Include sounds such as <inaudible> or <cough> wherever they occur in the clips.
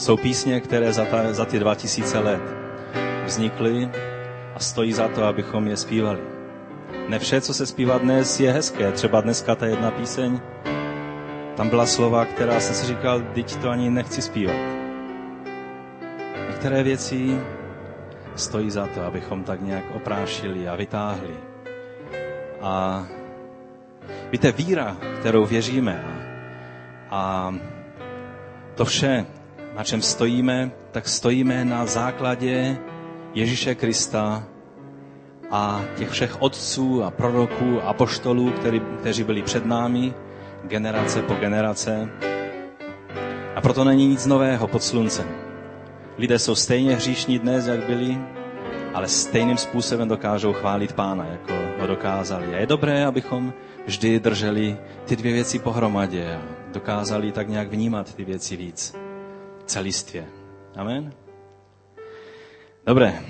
Jsou písně, které za, ta, za ty 2000 let vznikly a stojí za to, abychom je zpívali. Ne vše, co se zpívá dnes, je hezké. Třeba dneska ta jedna píseň, tam byla slova, která jsem si říkal, teď to ani nechci zpívat. Některé věci stojí za to, abychom tak nějak oprášili a vytáhli. A víte, víra, kterou věříme a, a to vše, na čem stojíme, tak stojíme na základě Ježíše Krista a těch všech otců a proroků a poštolů, který, kteří byli před námi, generace po generace. A proto není nic nového pod sluncem. Lidé jsou stejně hříšní dnes, jak byli, ale stejným způsobem dokážou chválit Pána, jako ho dokázali. A je dobré, abychom vždy drželi ty dvě věci pohromadě a dokázali tak nějak vnímat ty věci víc celistvě. Amen? Dobré,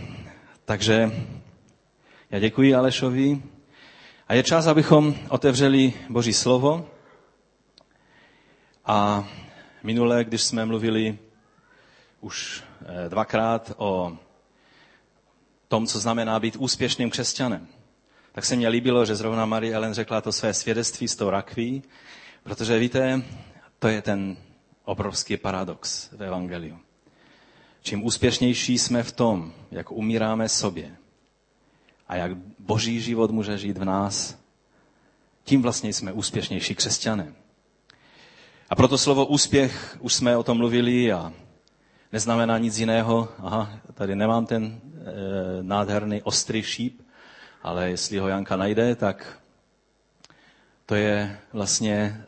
takže já děkuji Alešovi a je čas, abychom otevřeli Boží slovo. A minule, když jsme mluvili už eh, dvakrát o tom, co znamená být úspěšným křesťanem, tak se mně líbilo, že zrovna Marie Ellen řekla to své svědectví s tou rakví, protože víte, to je ten obrovský paradox v Evangeliu. Čím úspěšnější jsme v tom, jak umíráme sobě a jak boží život může žít v nás, tím vlastně jsme úspěšnější křesťané. A proto slovo úspěch, už jsme o tom mluvili a neznamená nic jiného. Aha, tady nemám ten e, nádherný ostrý šíp, ale jestli ho Janka najde, tak to je vlastně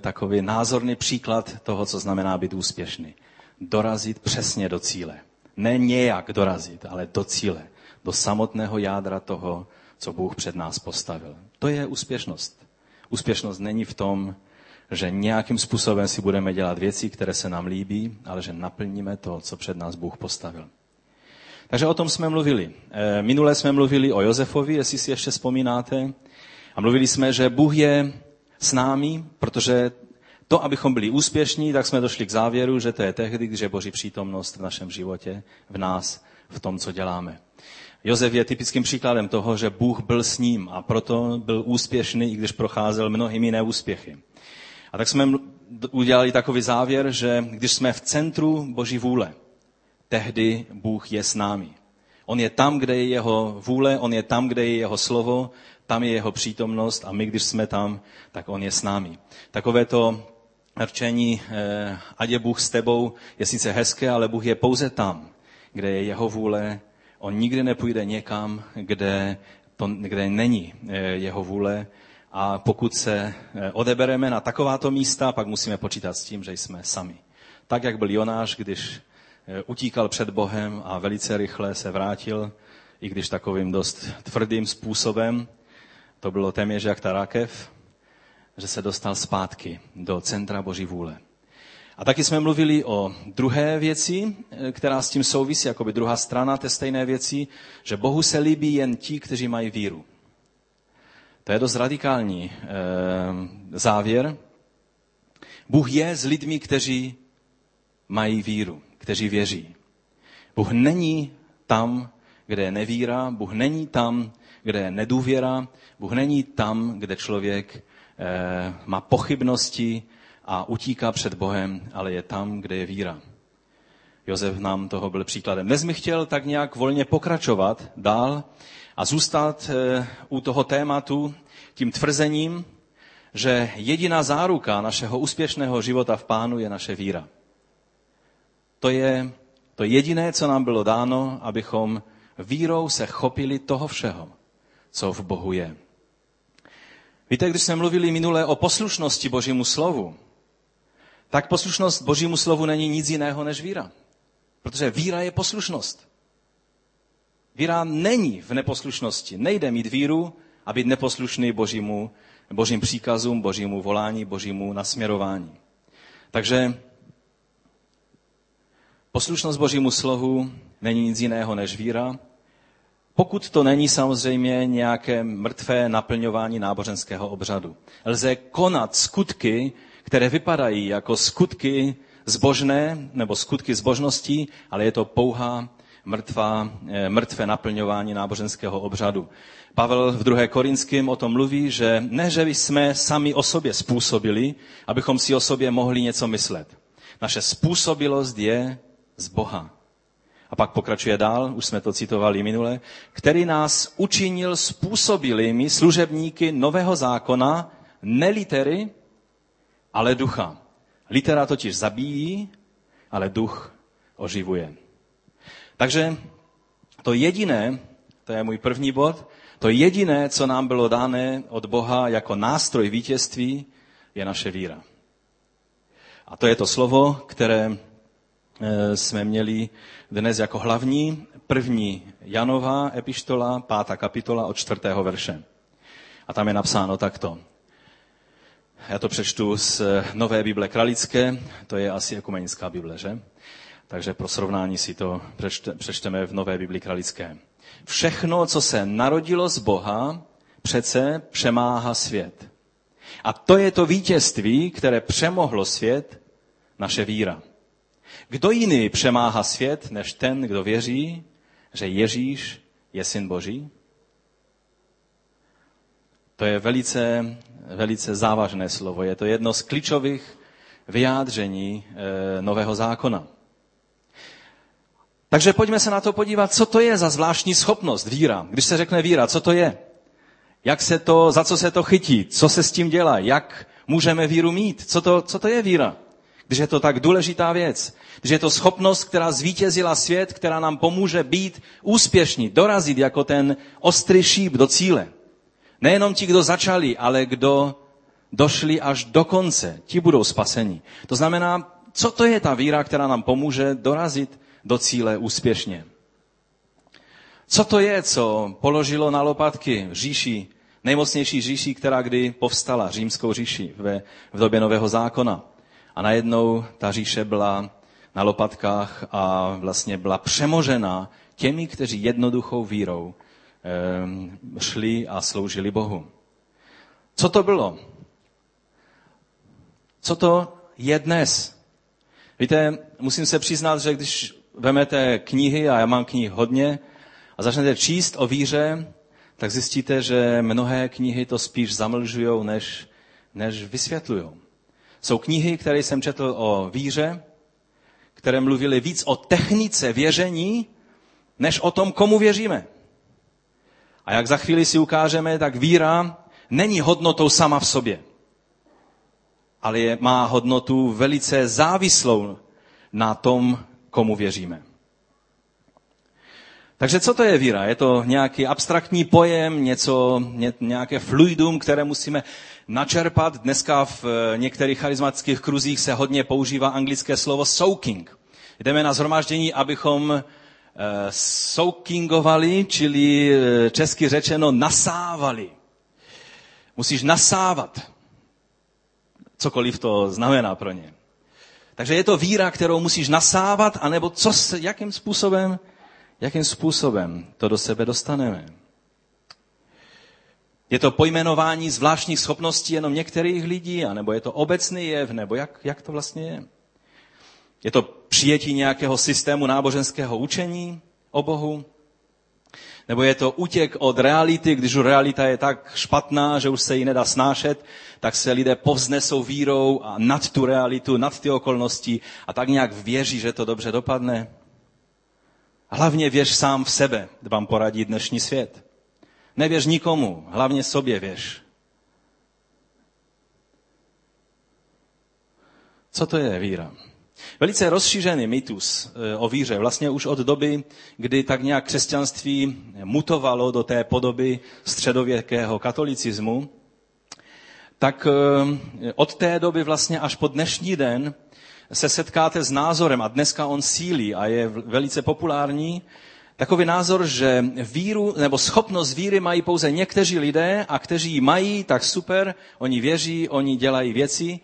takový názorný příklad toho, co znamená být úspěšný. Dorazit přesně do cíle. Ne nějak dorazit, ale do cíle. Do samotného jádra toho, co Bůh před nás postavil. To je úspěšnost. Úspěšnost není v tom, že nějakým způsobem si budeme dělat věci, které se nám líbí, ale že naplníme to, co před nás Bůh postavil. Takže o tom jsme mluvili. Eh, minule jsme mluvili o Josefovi, jestli si ještě vzpomínáte. A mluvili jsme, že Bůh je s námi, protože to, abychom byli úspěšní, tak jsme došli k závěru, že to je tehdy, když je Boží přítomnost v našem životě, v nás, v tom, co děláme. Josef je typickým příkladem toho, že Bůh byl s ním a proto byl úspěšný, i když procházel mnohými neúspěchy. A tak jsme udělali takový závěr, že když jsme v centru Boží vůle, tehdy Bůh je s námi. On je tam, kde je jeho vůle, on je tam, kde je jeho slovo, tam je jeho přítomnost a my, když jsme tam, tak on je s námi. Takové to rčení, eh, ať je Bůh s tebou, je sice hezké, ale Bůh je pouze tam, kde je jeho vůle. On nikdy nepůjde někam, kde, to, kde není eh, jeho vůle a pokud se eh, odebereme na takováto místa, pak musíme počítat s tím, že jsme sami. Tak, jak byl Jonáš, když utíkal před Bohem a velice rychle se vrátil, i když takovým dost tvrdým způsobem, to bylo téměř jak ta rakev, že se dostal zpátky do centra Boží vůle. A taky jsme mluvili o druhé věci, eh, která s tím souvisí, jako by druhá strana té stejné věci, že Bohu se líbí jen ti, kteří mají víru. To je dost radikální e, závěr. Bůh je s lidmi, kteří mají víru, kteří věří. Bůh není tam, kde je nevíra, Bůh není tam, kde je nedůvěra, Bůh není tam, kde člověk e, má pochybnosti a utíká před Bohem, ale je tam, kde je víra. Josef nám toho byl příkladem. Dnes mi chtěl tak nějak volně pokračovat dál a zůstat eh, u toho tématu tím tvrzením, že jediná záruka našeho úspěšného života v Pánu je naše víra. To je to jediné, co nám bylo dáno, abychom vírou se chopili toho všeho, co v Bohu je. Víte, když jsme mluvili minule o poslušnosti Božímu slovu, tak poslušnost Božímu slovu není nic jiného než víra. Protože víra je poslušnost. Víra není v neposlušnosti. Nejde mít víru a být neposlušný božímu, božím příkazům, božímu volání, božímu nasměrování. Takže poslušnost božímu slovu není nic jiného než víra, pokud to není samozřejmě nějaké mrtvé naplňování náboženského obřadu. Lze konat skutky, které vypadají jako skutky zbožné nebo skutky zbožností, ale je to pouhá mrtvá, eh, mrtvé naplňování náboženského obřadu. Pavel v 2. Korinském o tom mluví, že ne, že jsme sami o sobě způsobili, abychom si o sobě mohli něco myslet. Naše způsobilost je z Boha. A pak pokračuje dál, už jsme to citovali minule, který nás učinil způsobilými služebníky nového zákona, ne litery, ale ducha. Litera totiž zabíjí, ale duch oživuje. Takže to jediné, to je můj první bod, to jediné, co nám bylo dáno od Boha jako nástroj vítězství, je naše víra. A to je to slovo, které jsme měli dnes jako hlavní, první Janova epištola, pátá kapitola od čtvrtého verše. A tam je napsáno takto. Já to přečtu z Nové Bible Kralické, to je asi ekumenická Bible, že? Takže pro srovnání si to přečte, přečteme v Nové Bibli Kralické. Všechno, co se narodilo z Boha, přece přemáhá svět. A to je to vítězství, které přemohlo svět, naše víra. Kdo jiný přemáhá svět, než ten, kdo věří, že Ježíš je syn Boží? To je velice, velice závažné slovo. Je to jedno z klíčových vyjádření e, Nového zákona. Takže pojďme se na to podívat, co to je za zvláštní schopnost víra. Když se řekne víra, co to je? Jak se to, za co se to chytí? Co se s tím dělá? Jak můžeme víru mít? Co to, co to je víra? Když je to tak důležitá věc. Když je to schopnost, která zvítězila svět, která nám pomůže být úspěšní, dorazit jako ten ostrý šíp do cíle. Nejenom ti, kdo začali, ale kdo došli až do konce, ti budou spaseni. To znamená, co to je ta víra, která nám pomůže dorazit do cíle úspěšně? Co to je, co položilo na lopatky říši, nejmocnější říši, která kdy povstala, římskou říši ve, v době Nového zákona? A najednou ta říše byla na lopatkách a vlastně byla přemožena těmi, kteří jednoduchou vírou e, šli a sloužili Bohu. Co to bylo? Co to je dnes? Víte, musím se přiznat, že když vemete knihy, a já mám knih hodně, a začnete číst o víře, tak zjistíte, že mnohé knihy to spíš zamlžují, než, než vysvětlují. Jsou knihy, které jsem četl o víře, které mluvily víc o technice věření, než o tom, komu věříme. A jak za chvíli si ukážeme, tak víra není hodnotou sama v sobě, ale je, má hodnotu velice závislou na tom, komu věříme. Takže co to je víra? Je to nějaký abstraktní pojem, něco, ně, nějaké fluidum, které musíme načerpat. Dneska v eh, některých charismatických kruzích se hodně používá anglické slovo soaking. Jdeme na zhromáždění, abychom eh, soakingovali, čili eh, česky řečeno nasávali. Musíš nasávat. Cokoliv to znamená pro ně. Takže je to víra, kterou musíš nasávat, anebo co, jakým způsobem, jakým způsobem to do sebe dostaneme. Je to pojmenování zvláštních schopností jenom některých lidí, anebo je to obecný jev, nebo jak, jak to vlastně je? Je to přijetí nějakého systému náboženského učení o Bohu? Nebo je to útěk od reality, když už realita je tak špatná, že už se ji nedá snášet, tak se lidé povznesou vírou a nad tu realitu, nad ty okolnosti a tak nějak věří, že to dobře dopadne? Hlavně věř sám v sebe, vám poradí dnešní svět. Nevěř nikomu, hlavně sobě věř. Co to je víra? Velice rozšířený mýtus eh, o víře, vlastně už od doby, kdy tak nějak křesťanství mutovalo do té podoby středověkého katolicismu, tak eh, od té doby vlastně až po dnešní den se setkáte s názorem, a dneska on sílí a je velice populární, takový názor, že víru nebo schopnost víry mají pouze někteří lidé a kteří ji mají, tak super, oni věří, oni dělají věci,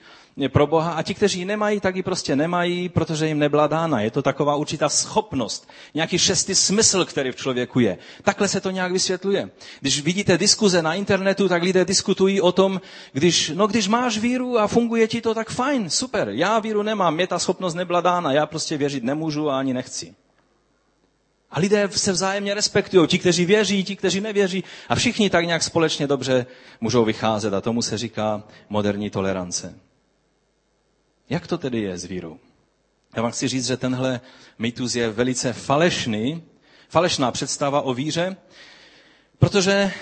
pro Boha a ti, kteří ji nemají, tak ji prostě nemají, protože jim nebyla dána. Je to taková určitá schopnost, nějaký šestý smysl, který v člověku je. Takhle se to nějak vysvětluje. Když vidíte diskuze na internetu, tak lidé diskutují o tom, když, no když máš víru a funguje ti to, tak fajn, super. Já víru nemám, mě ta schopnost nebyla dána, já prostě věřit nemůžu a ani nechci. A lidé se vzájemně respektují, ti, kteří věří, ti, kteří nevěří. A všichni tak nějak společně dobře můžou vycházet. A tomu se říká moderní tolerance. Jak to tedy je s vírou? Já vám chci říct, že tenhle mýtus je velice falešný, falešná představa o víře, protože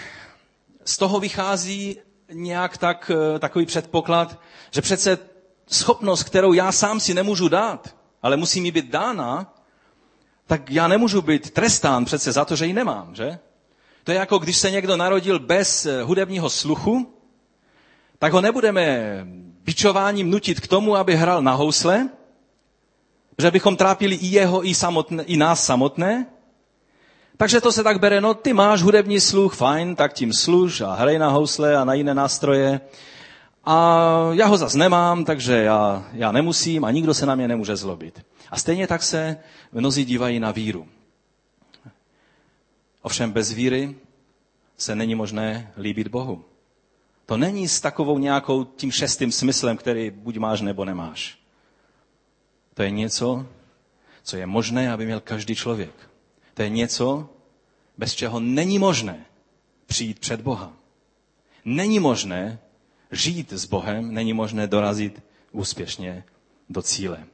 z toho vychází nějak tak, takový předpoklad, že přece schopnost, kterou já sám si nemůžu dát, ale musí mi být dána, tak já nemůžu být trestán přece za to, že ji nemám, že? To je jako když se někdo narodil bez eh, hudebního sluchu, tak ho nebudeme bičováním nutit k tomu, aby hrál na housle, že bychom trápili i jeho, i, samotné, i nás samotné. Takže to se tak bere, no ty máš hudební sluch, fajn, tak tím služ a hrej na housle a na jiné nástroje. A já ho zas nemám, takže já, já nemusím a nikdo se na mě nemůže zlobit. A stejně tak se mnozí dívají na víru. Ovšem bez víry se není možné líbit Bohu. To není s takovou nějakou tím šestým smyslem, který buď máš nebo nemáš. To je něco, co je možné, aby měl každý člověk. To je něco, bez čeho není možné přijít před Boha. Není možné žít s Bohem, není možné dorazit úspěšně do cíle.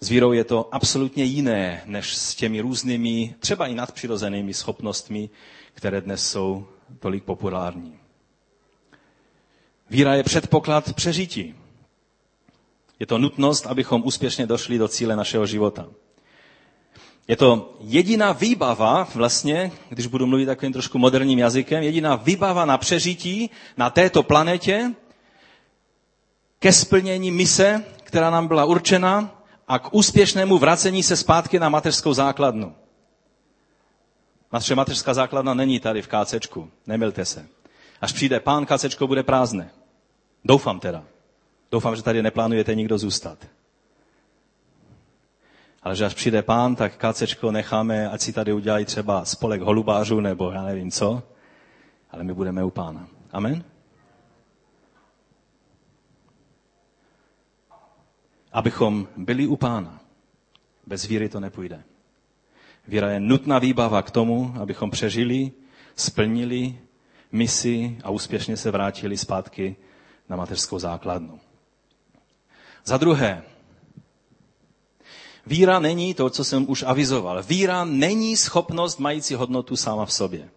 S vírou je to absolutně jiné, než s těmi různými, třeba i nadpřirozenými schopnostmi, které dnes jsou tolik populární. Víra je předpoklad přežití. Je to nutnost, abychom úspěšně došli do cíle našeho života. Je to jediná výbava, vlastně, když budu mluvit takovým trošku moderním jazykem, jediná výbava na přežití na této planetě ke splnění mise, která nám byla určena a k úspěšnému vracení se zpátky na mateřskou základnu. Naše mateřská základna není tady v KCčku, nemilte se. Až přijde pán, KCčko bude prázdné. Doufám teda. Doufám, že tady neplánujete nikdo zůstat. Ale že až přijde pán, tak KCčko necháme, ať si tady udělají třeba spolek holubářů nebo já nevím co, ale my budeme u pána. Amen? Abychom byli u pána. Bez víry to nepůjde. Víra je nutná výbava k tomu, abychom přežili, splnili misi a úspěšně se vrátili zpátky na mateřskou základnu. Za druhé, víra není to, co jsem už avizoval. Víra není schopnost mající hodnotu sama v sobě.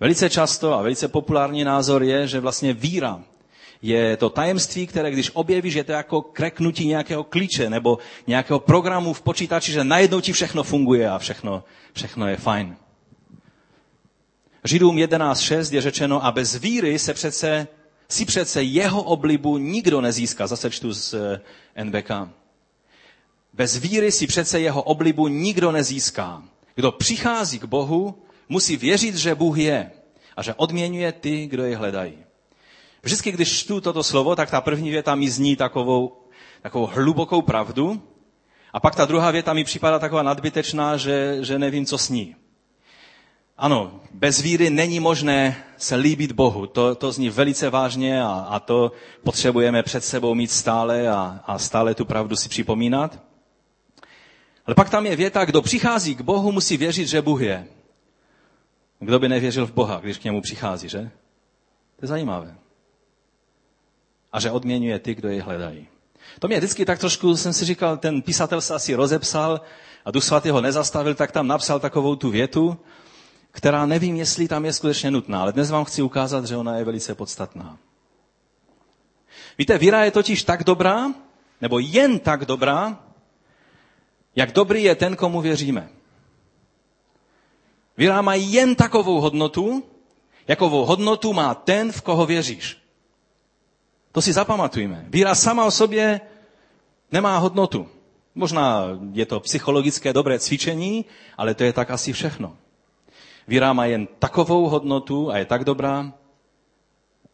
Velice často a velice populární názor je, že vlastně víra je to tajemství, které když objevíš, je to jako kreknutí nějakého klíče nebo nějakého programu v počítači, že najednou ti všechno funguje a všechno, všechno je fajn. Židům 11.6 je řečeno, a bez víry se přece, si přece jeho oblibu nikdo nezíská. Zase čtu z eh, NBK. Bez víry si přece jeho oblibu nikdo nezíská. Kdo přichází k Bohu, musí věřit, že Bůh je a že odměňuje ty, kdo je hledají. Vždycky, když čtu toto slovo, tak ta první věta mi zní takovou, takovou hlubokou pravdu a pak ta druhá věta mi připadá taková nadbytečná, že, že nevím, co s ní. Ano, bez víry není možné se líbit Bohu. To, to zní velice vážně a, a to potřebujeme před sebou mít stále a, a stále tu pravdu si připomínat. Ale pak tam je věta, kdo přichází k Bohu, musí věřit, že Bůh je. Kdo by nevěřil v Boha, když k němu přichází, že? To je zajímavé. A že odměňuje ty, kdo je hledají. To mě vždycky tak trošku, jsem si říkal, ten písatel se asi rozepsal a Duch Svatý ho nezastavil, tak tam napsal takovou tu větu, která nevím, jestli tam je skutečně nutná, ale dnes vám chci ukázat, že ona je velice podstatná. Víte, víra je totiž tak dobrá, nebo jen tak dobrá, jak dobrý je ten, komu věříme. Víra má jen takovou hodnotu, jakovou hodnotu má ten, v koho věříš. To si zapamatujme. Víra sama o sobě nemá hodnotu. Možná je to psychologické dobré cvičení, ale to je tak asi všechno. Víra má jen takovou hodnotu a je tak dobrá,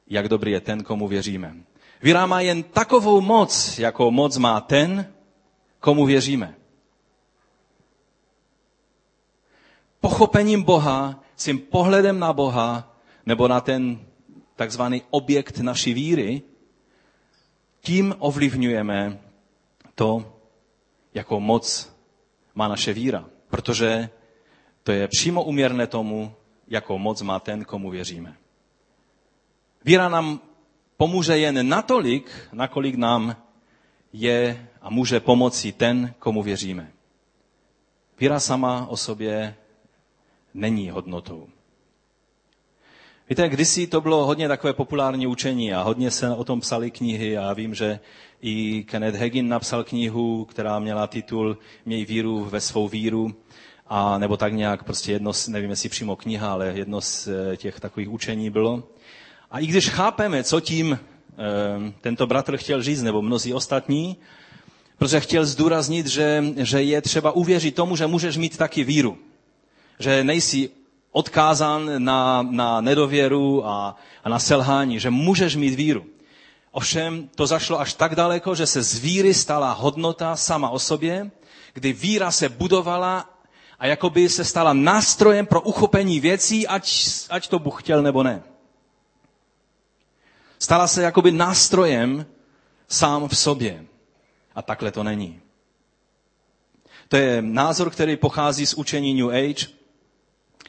jak dobrý je ten, komu věříme. Víra má jen takovou moc, jakou moc má ten, komu věříme. Pochopením Boha, svým pohledem na Boha, nebo na ten takzvaný objekt naší víry, tím ovlivňujeme to, jakou moc má naše víra. Protože to je přímo uměrné tomu, jakou moc má ten, komu věříme. Víra nám pomůže jen natolik, nakolik nám je a může pomoci ten, komu věříme. Víra sama o sobě není hodnotou. Víte, kdysi to bylo hodně takové populární učení a hodně se o tom psaly knihy a vím, že i Kenneth Hagin napsal knihu, která měla titul Měj víru ve svou víru a nebo tak nějak, prostě jedno, nevím jestli přímo kniha, ale jedno z eh, těch takových učení bylo. A i když chápeme, co tím e, tento bratr chtěl říct, nebo mnozí ostatní, protože chtěl zdůraznit, že, že je třeba uvěřit tomu, že můžeš mít taky víru. Že nejsi odkázán na, na nedověru a, a na selhání, že můžeš mít víru. Ovšem to zašlo až tak daleko, že se z víry stala hodnota sama o sobě, kdy víra se budovala a jakoby se stala nástrojem pro uchopení věcí, ať, ať to Bůh chtěl nebo ne. Stala se jakoby nástrojem sám v sobě. A takhle to není. To je názor, který pochází z učení New Age,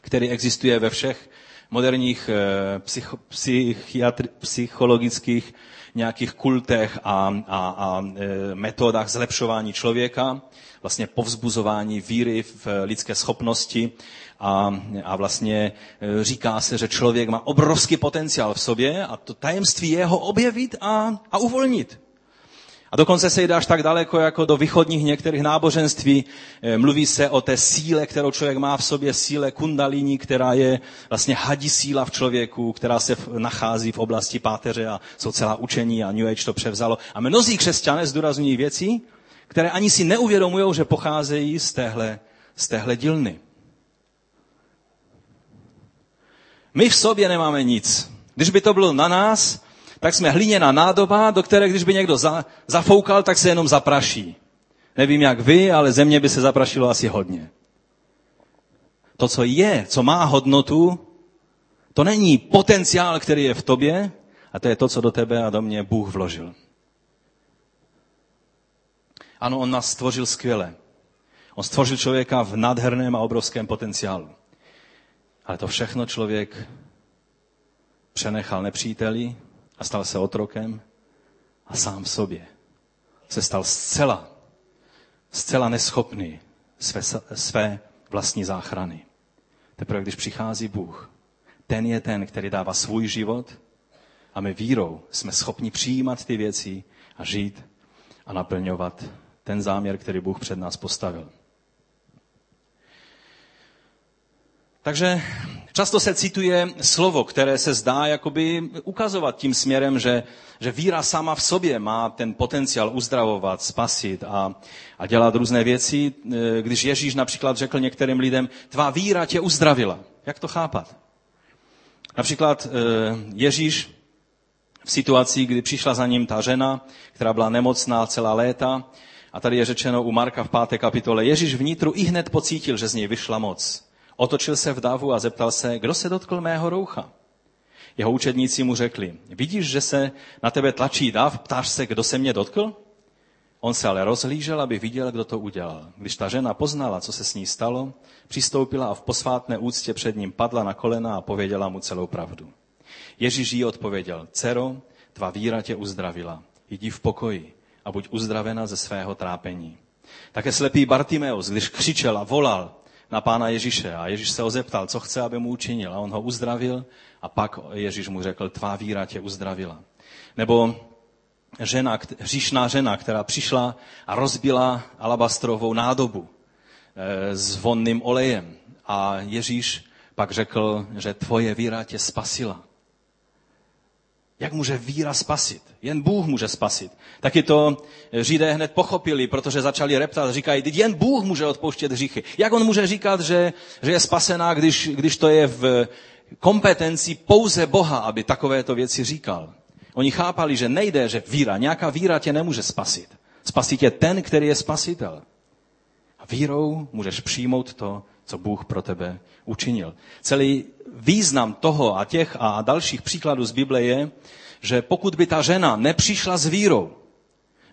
který existuje ve všech moderních eh, psycho, psychiatri, psychologických nějakých kultech a, a, a e, metodách zlepšování člověka, vlastně povzbuzování víry v lidské schopnosti a, a vlastně e, říká se, že člověk má obrovský potenciál v sobě a to tajemství je ho objevit a, a uvolnit. A dokonce se jde až tak daleko, jako do východních některých náboženství. Eh, mluví se o té síle, kterou člověk má v sobě, síle kundalíní, která je vlastně hadí síla v člověku, která se nachází v oblasti páteře a jsou celá učení a New Age to převzalo. A mnozí křesťané zdůrazňují věci, které ani si neuvědomují, že pocházejí z téhle, z téhle dílny. My v sobě nemáme nic. Když by to bylo na nás, tak jsme hliněná nádoba, do které, když by někdo za, zafoukal, tak se jenom zapraší. Nevím jak vy, ale země by se zaprašilo asi hodně. To, co je, co má hodnotu, to není potenciál, který je v tobě, a to je to, co do tebe a do mě Bůh vložil. Ano, on nás stvořil skvěle. On stvořil člověka v nádherném a obrovském potenciálu. Ale to všechno člověk přenechal nepříteli, a stal se otrokem a sám sobě se stal zcela, zcela neschopný své, své vlastní záchrany. Teprve když přichází Bůh, ten je ten, který dává svůj život a my vírou jsme schopni přijímat ty věci a žít a naplňovat ten záměr, který Bůh před nás postavil. Takže často se cituje slovo, které se zdá jakoby ukazovat tím směrem, že, že víra sama v sobě má ten potenciál uzdravovat, spasit a, a dělat různé věci. E, když Ježíš například řekl některým lidem, tvá víra tě uzdravila. Jak to chápat? Například e, Ježíš v situaci, kdy přišla za ním ta žena, která byla nemocná celá léta, a tady je řečeno u Marka v páté kapitole, Ježíš vnitru i hned pocítil, že z něj vyšla moc. Otočil se v davu a zeptal se, kdo se dotkl mého roucha. Jeho učedníci mu řekli, vidíš, že se na tebe tlačí dav, ptáš se, kdo se mě dotkl? On se ale rozhlížel, aby viděl, kdo to udělal. Když ta žena poznala, co se s ní stalo, přistoupila a v posvátné úctě před ním padla na kolena a pověděla mu celou pravdu. Ježíš jí odpověděl, dcero, tvá víra tě uzdravila. Jdi v pokoji a buď uzdravena ze svého trápení. Také slepý Bartimeus, když křičel a volal, na pána Ježíše a Ježíš se ho zeptal, co chce, aby mu učinil. A on ho uzdravil a pak Ježíš mu řekl, tvá víra tě uzdravila. Nebo žena, hříšná žena, která přišla a rozbila alabastrovou nádobu eh, s vonným olejem. A Ježíš pak řekl, že tvoje víra tě spasila. Jak může víra spasit? Jen Bůh může spasit. Taky to Židé hned pochopili, protože začali reptat, říkají, jen Bůh může odpouštět hříchy. Jak on může říkat, že, že je spasená, když, když to je v kompetenci pouze Boha, aby takovéto věci říkal? Oni chápali, že nejde, že víra, nějaká víra tě nemůže spasit. Spasí tě ten, který je spasitel. A vírou můžeš přijmout to, co Bůh pro tebe učinil. Celý význam toho a těch a dalších příkladů z Bible je, že pokud by ta žena nepřišla s vírou,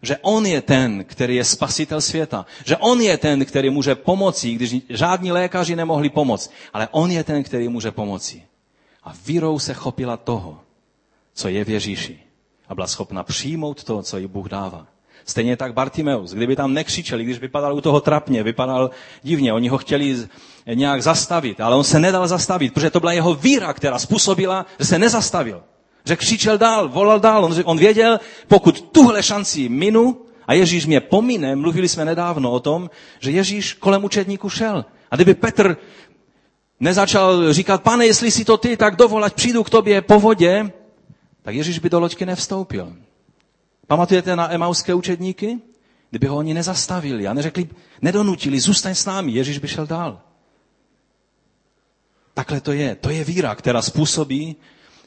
že on je ten, který je spasitel světa, že on je ten, který může pomoci, když žádní lékaři nemohli pomoct, ale on je ten, který může pomoci. A vírou se chopila toho, co je v Ježíši a byla schopna přijmout to, co jí Bůh dává. Stejně tak Bartimeus, kdyby tam nekřičeli, když vypadal u toho trapně, vypadal divně, oni ho chtěli nějak zastavit, ale on se nedal zastavit, protože to byla jeho víra, která způsobila, že se nezastavil. Že křičel dál, volal dál. On, on věděl, pokud tuhle šanci minu a Ježíš mě pomine, mluvili jsme nedávno o tom, že Ježíš kolem učedníků šel. A kdyby Petr nezačal říkat, pane, jestli si to ty, tak dovol, ať přijdu k tobě po vodě, tak Ježíš by do loďky nevstoupil. Pamatujete na emauské učedníky? Kdyby ho oni nezastavili a neřekli, nedonutili, zůstaň s námi, Ježíš by šel dál. Takhle to je. To je víra, která způsobí,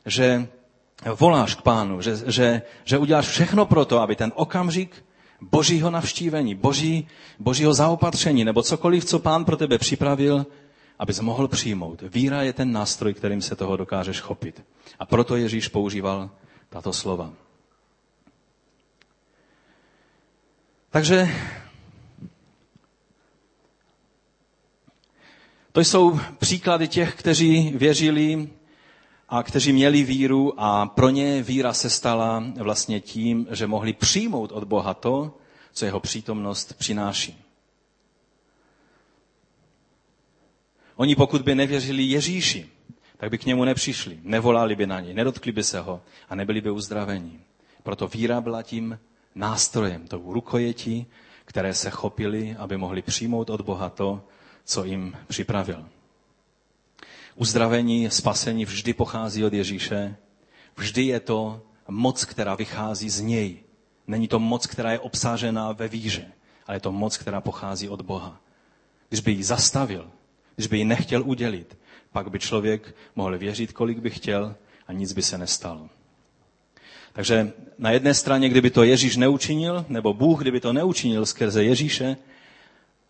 že voláš k pánu, že, že, že uděláš všechno pro to, aby ten okamžik božího navštívení, boží, božího zaopatření nebo cokoliv, co pán pro tebe připravil, abys mohl přijmout. Víra je ten nástroj, kterým se toho dokážeš chopit. A proto Ježíš používal tato slova. Takže to jsou příklady těch, kteří věřili a kteří měli víru a pro ně víra se stala vlastně tím, že mohli přijmout od Boha to, co jeho přítomnost přináší. Oni pokud by nevěřili Ježíši, tak by k němu nepřišli, nevolali by na něj, nedotkli by se ho a nebyli by uzdraveni. Proto víra byla tím nástrojem, tou rukojetí, které se chopili, aby mohli přijmout od Boha to, co jim připravil. Uzdravení, spasení vždy pochází od Ježíše. Vždy je to moc, která vychází z něj. Není to moc, která je obsážená ve víře, ale je to moc, která pochází od Boha. Když by ji zastavil, když by ji nechtěl udělit, pak by člověk mohl věřit, kolik by chtěl a nic by se nestalo. Takže na jedné straně, kdyby to Ježíš neučinil, nebo Bůh, kdyby to neučinil skrze Ježíše,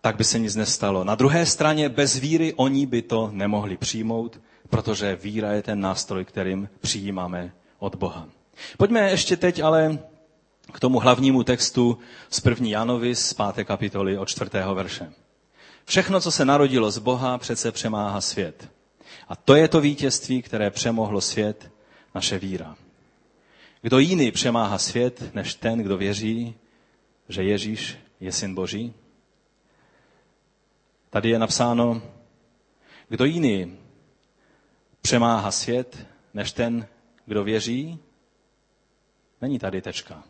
tak by se nic nestalo. Na druhé straně, bez víry oni by to nemohli přijmout, protože víra je ten nástroj, kterým přijímáme od Boha. Pojďme ještě teď ale k tomu hlavnímu textu z první Janovi z páté kapitoly od čtvrtého verše. Všechno, co se narodilo z Boha, přece přemáhá svět. A to je to vítězství, které přemohlo svět, naše víra. Kdo jiný přemáhá svět, než ten, kdo věří, že Ježíš je syn Boží? Tady je napsáno, kdo jiný přemáhá svět, než ten, kdo věří? Není tady tečka.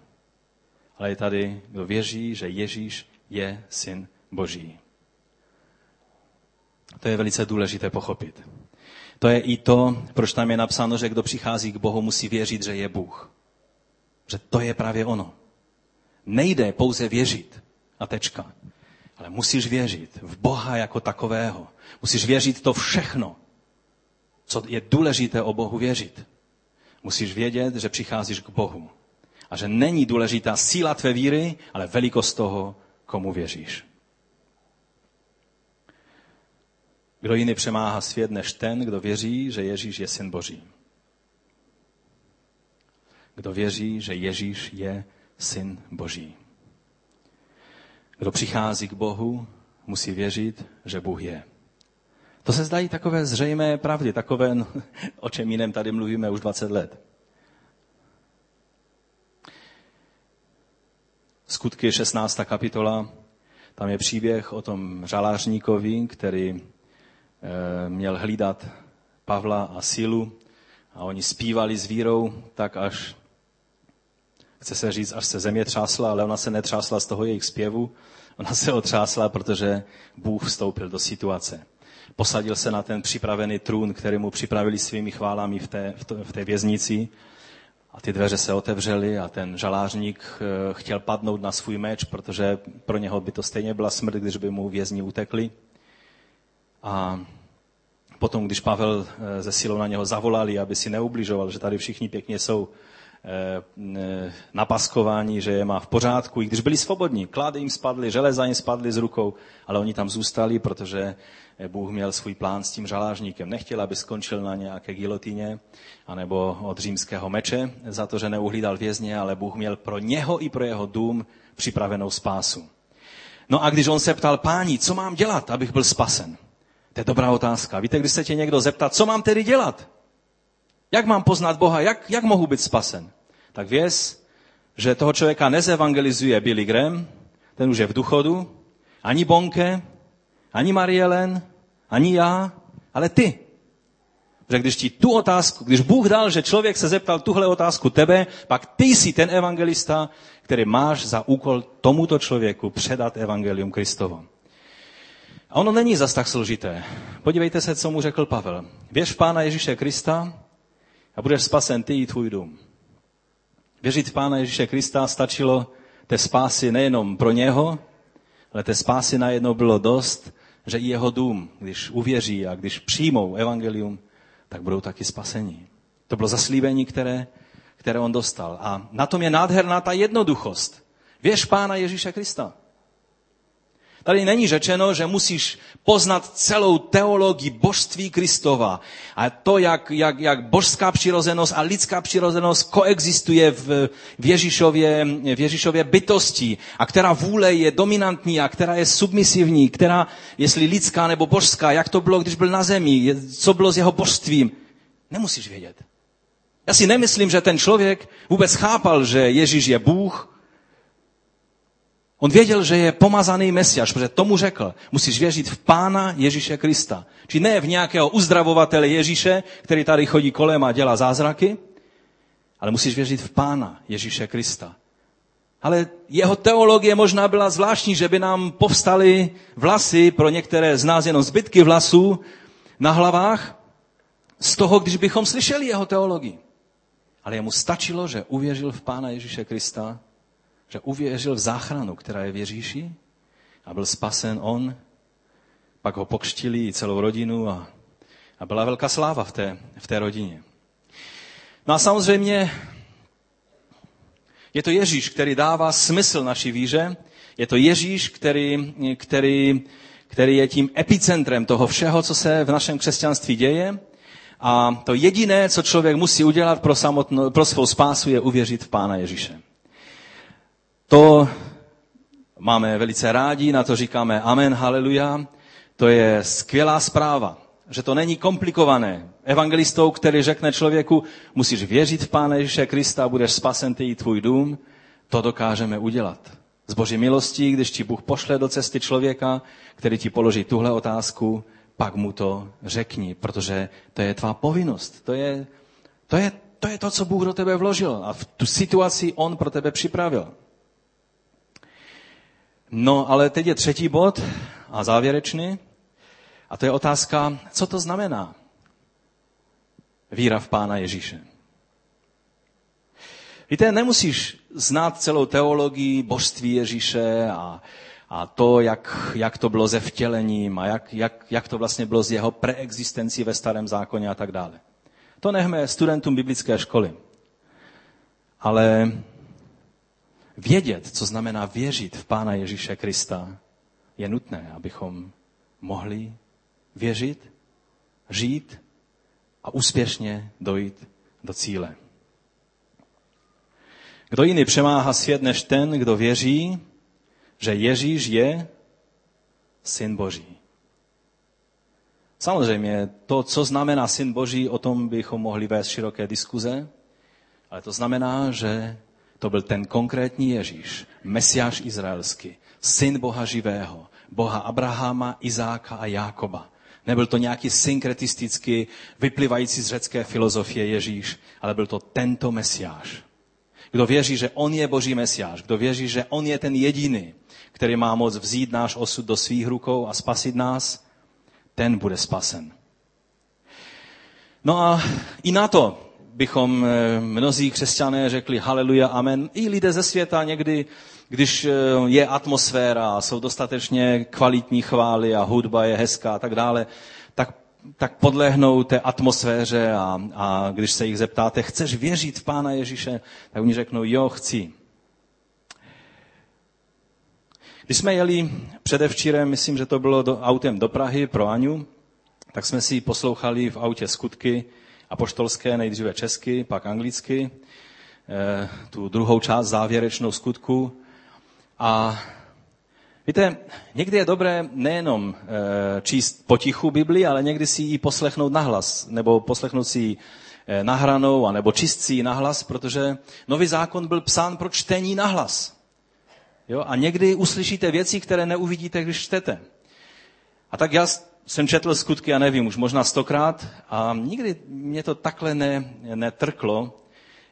Ale je tady, kdo věří, že Ježíš je syn Boží. To je velice důležité pochopit. To je i to, proč tam je napsáno, že kdo přichází k Bohu, musí věřit, že je Bůh. Že to je právě ono. Nejde pouze věřit a tečka. Ale musíš věřit v Boha jako takového. Musíš věřit to všechno, co je důležité o Bohu věřit. Musíš vědět, že přicházíš k Bohu. A že není důležitá síla tvé víry, ale velikost toho, komu věříš. Kdo jiný přemáhá svět než ten, kdo věří, že Ježíš je syn Boží. Kdo věří, že Ježíš je syn Boží. Kdo přichází k Bohu, musí věřit, že Bůh je. To se zdají takové zřejmé pravdy, takové, no, <laughs> o čem jiném tady mluvíme už 20 let. Skutky 16. kapitola, tam je příběh o tom žalářníkovi, který e, měl hlídat Pavla a Silu a oni zpívali s vírou, tak až chce se říct, až se země třásla, ale ona se netřásla z toho jejich zpěvu. Ona se otřásla, protože Bůh vstoupil do situace. Posadil se na ten připravený trůn, který mu připravili svými chválami v té, v té věznici. A ty dveře se otevřely a ten žalářník eh, chtěl padnout na svůj meč, protože pro něho by to stejně byla smrt, když by mu vězni utekli. A potom, když Pavel ze eh, silou na něho zavolali, aby si neubližoval, že tady všichni pěkně jsou napaskování, že je má v pořádku, i když byli svobodní. Klády jim spadly, železa jim spadly z rukou, ale oni tam zůstali, protože Bůh měl svůj plán s tím žalářníkem. Nechtěl, aby skončil na nějaké gilotíně anebo od římského meče za to, že neuhlídal vězně, ale Bůh měl pro něho i pro jeho dům připravenou spásu. No a když on se ptal, páni, co mám dělat, abych byl spasen? To je dobrá otázka. Víte, když se tě někdo zeptá, co mám tedy dělat? Jak mám poznat Boha? Jak, jak mohu být spasen? Tak věz, že toho člověka nezevangelizuje Billy Graham, ten už je v duchodu, ani Bonke, ani Marielen, ani já, ale ty. Že když ti tu otázku, když Bůh dal, že člověk se zeptal tuhle otázku tebe, pak ty jsi ten evangelista, který máš za úkol tomuto člověku předat evangelium Kristovo. A ono není zas tak složité. Podívejte se, co mu řekl Pavel. Věř v Pána Ježíše Krista a budeš spasen ty i tvůj dům. Věřit v Pána Ježíše Krista stačilo té spásy nejenom pro něho, ale té spásy najednou bylo dost, že i jeho dům, když uvěří a když přijmou evangelium, tak budou taky spasení. To bylo zaslíbení, které, které on dostal. A na tom je nádherná ta jednoduchost. Věř Pána Ježíše Krista. Tady není řečeno, že musíš poznat celou teologii božství Kristova a to, jak, jak, jak božská přirozenost a lidská přirozenost koexistuje v, v, Ježíšově, v Ježíšově bytosti a která vůle je dominantní a která je submisivní, která, jestli lidská nebo božská, jak to bylo, když byl na zemi, co bylo s jeho božstvím, nemusíš vědět. Já si nemyslím, že ten člověk vůbec chápal, že Ježíš je Bůh, On věděl, že je pomazaný mesiaš, protože tomu řekl, musíš věřit v Pána Ježíše Krista. Či ne v nějakého uzdravovatele Ježíše, který tady chodí kolem a dělá zázraky, ale musíš věřit v Pána Ježíše Krista. Ale jeho teologie možná byla zvláštní, že by nám povstaly vlasy, pro některé z nás jenom zbytky vlasů na hlavách, z toho, když bychom slyšeli jeho teologii. Ale jemu stačilo, že uvěřil v Pána Ježíše Krista že uvěřil v záchranu, která je v Ježíši a byl spasen on. Pak ho pokštili i celou rodinu a, a byla velká sláva v té, v té rodině. No a samozřejmě je to Ježíš, který dává smysl naší víře. Je to Ježíš, který, který, který je tím epicentrem toho všeho, co se v našem křesťanství děje. A to jediné, co člověk musí udělat pro, samotno, pro svou spásu, je uvěřit v Pána Ježíše. To máme velice rádi, na to říkáme amen, haleluja. To je skvělá zpráva, že to není komplikované. Evangelistou, který řekne člověku, musíš věřit v Pána Ježíše Krista budeš spasen ty i tvůj dům, to dokážeme udělat. Z boží milostí, když ti Bůh pošle do cesty člověka, který ti položí tuhle otázku, pak mu to řekni, protože to je tvá povinnost. To je to, je, to, je to co Bůh do tebe vložil a v tu situaci On pro tebe připravil. No, ale teď je třetí bod a závěrečný. A to je otázka, co to znamená víra v Pána Ježíše. Víte, nemusíš znát celou teologii božství Ježíše a, a to, jak, jak to bylo se vtělením a jak, jak, jak to vlastně bylo z jeho preexistencí ve starém zákoně a tak dále. To nechme studentům biblické školy. Ale vědět, co znamená věřit v Pána Ježíše Krista, je nutné, abychom mohli věřit, žít a úspěšně dojít do cíle. Kdo jiný přemáhá svět než ten, kdo věří, že Ježíš je syn Boží. Samozřejmě to, co znamená syn Boží, o tom bychom mohli vést široké diskuze, ale to znamená, že to byl ten konkrétní Ježíš, mesiáš izraelský, syn Boha živého, Boha Abrahama, Izáka a Jákoba. Nebyl to nějaký synkretistický, vyplývající z řecké filozofie Ježíš, ale byl to tento mesiáš. Kdo věří, že on je boží mesiáš, kdo věří, že on je ten jediný, který má moc vzít náš osud do svých rukou a spasit nás, ten bude spasen. No a i na to bychom eh, mnozí křesťané řekli haleluja, amen. I lidé ze světa někdy, když eh, je atmosféra, jsou dostatečně kvalitní chvály a hudba je hezká a tak dále, tak tak podlehnou té atmosféře a, a když se jich zeptáte, chceš věřit v Pána Ježíše, tak oni řeknou, jo, chci. Když jsme jeli předevčírem, myslím, že to bylo do, autem do Prahy pro Aňu, tak jsme si poslouchali v autě skutky apoštolské, nejdříve česky, pak anglicky, eh, tu druhou část závěrečnou skutku. A víte, někdy je dobré nejenom eh, číst potichu Bibli, ale někdy si ji poslechnout nahlas, nebo poslechnout si ji eh, nahranou, anebo číst si ji nahlas, protože nový zákon byl psán pro čtení nahlas. Jo? A někdy uslyšíte věci, které neuvidíte, když čtete. A tak já jsem četl skutky, já nevím, už možná stokrát a nikdy mě to takhle ne, netrklo,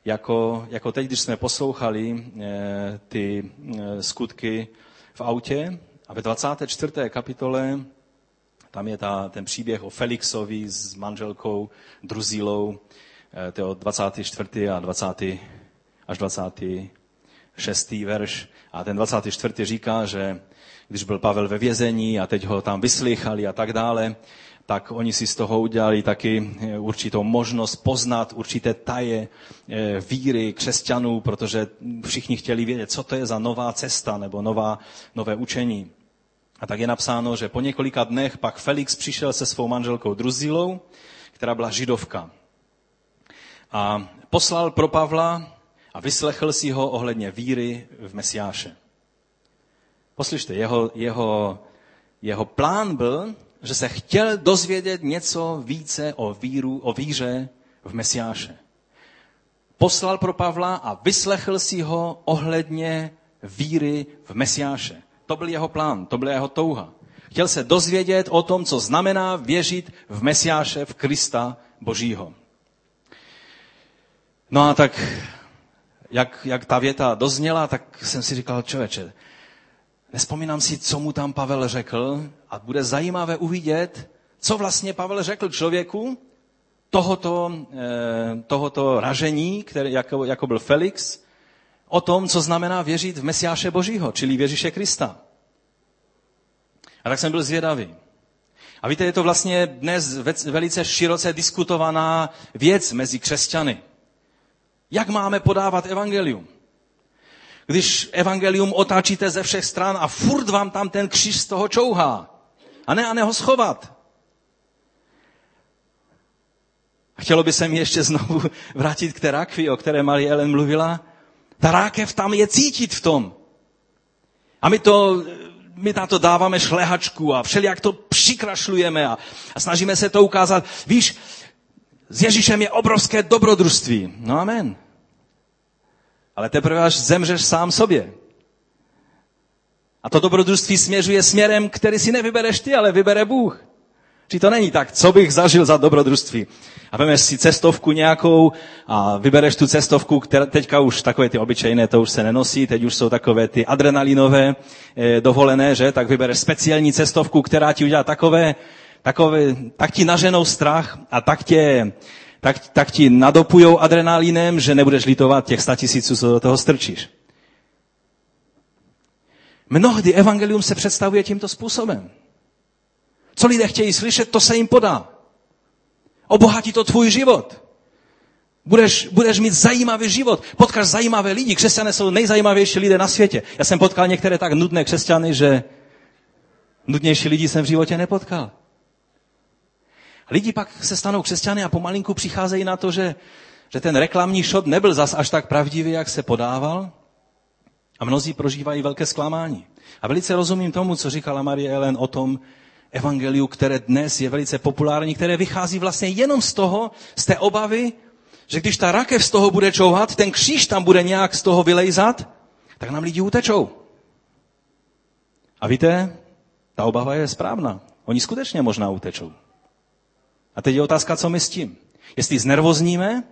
jako, jako teď, když jsme poslouchali e, ty e, skutky v autě. A ve 24. kapitole tam je ta, ten příběh o Felixovi s manželkou Druzílou, e, to je 24. a 20. až 26. verš. A ten 24. říká, že když byl Pavel ve vězení a teď ho tam vyslychali a tak dále, tak oni si z toho udělali taky eh, určitou možnost poznat určité taje eh, víry křesťanů, protože všichni chtěli vědět, co to je za nová cesta nebo nová, nové učení. A tak je napsáno, že po několika dnech pak Felix přišel se svou manželkou Druzilou, která byla židovka. A poslal pro Pavla a vyslechl si ho ohledně víry v Mesiáše. Poslyšte, jeho, jeho, jeho plán byl, že se chtěl dozvědět něco více o víru, o víře v Mesiáše. Poslal pro Pavla a vyslechl si ho ohledně víry v Mesiáše. To byl jeho plán, to byla jeho touha. Chtěl se dozvědět o tom, co znamená věřit v Mesiáše, v Krista Božího. No a tak, jak, jak ta věta dozněla, tak jsem si říkal, člověče, Nespomínám si, co mu tam Pavel řekl a bude zajímavé uvidět, co vlastně Pavel řekl člověku tohoto, eh, tohoto ražení, který, jako, jako byl Felix, o tom, co znamená věřit v Mesiáše Božího, čili Ježíše Krista. A tak jsem byl zvědavý. A víte, je to vlastně dnes velice široce diskutovaná věc mezi křesťany. Jak máme podávat evangelium? když evangelium otáčíte ze všech stran a furt vám tam ten kříž z toho čouhá. A ne, a ne ho schovat. Chtělo by se mi ještě znovu <laughs> vrátit k té rakvi, o které Marie Ellen mluvila. Ta rákev tam je cítit v tom. A my to, my na to dáváme šlehačku a všelijak to přikrašlujeme a, a snažíme se to ukázat. Víš, s Ježíšem je obrovské dobrodružství. No amen. Ale teprve až zemřeš sám sobě. A to dobrodružství směřuje směrem, který si nevybereš ty, ale vybere Bůh. Či to není tak, co bych zažil za dobrodružství. A vemeš si cestovku nějakou a vybereš tu cestovku, která teďka už takové ty obyčejné, to už se nenosí, teď už jsou takové ty adrenalinové e, dovolené, že? Tak vybereš speciální cestovku, která ti udělá takové, takové, tak ti naženou strach a tak tě tak, tak ti nadopujou adrenalinem, že nebudeš litovat těch statisíců, co do toho strčíš. Mnohdy evangelium se představuje tímto způsobem. Co lidé chtějí slyšet, to se jim podá. Obohatí to tvůj život. Budeš, budeš mít zajímavý život. Potkáš zajímavé lidi. Křesťané jsou nejzajímavější lidé na světě. Já jsem potkal některé tak nudné křesťany, že nudnější lidi jsem v životě nepotkal. Lidi pak se stanou křesťany a pomalinku přicházejí na to, že, že ten reklamní shot nebyl zas až tak pravdivý, jak se podával. A mnozí prožívají velké zklamání. A velice rozumím tomu, co říkala Marie Ellen o tom evangeliu, které dnes je velice populární, které vychází vlastně jenom z toho, z té obavy, že když ta rakev z toho bude čouhat, ten kříž tam bude nějak z toho vylejzat, tak nám lidi utečou. A víte, ta obava je správná. Oni skutečně možná utečou. A teď je otázka, co my s tím. Jestli znervozníme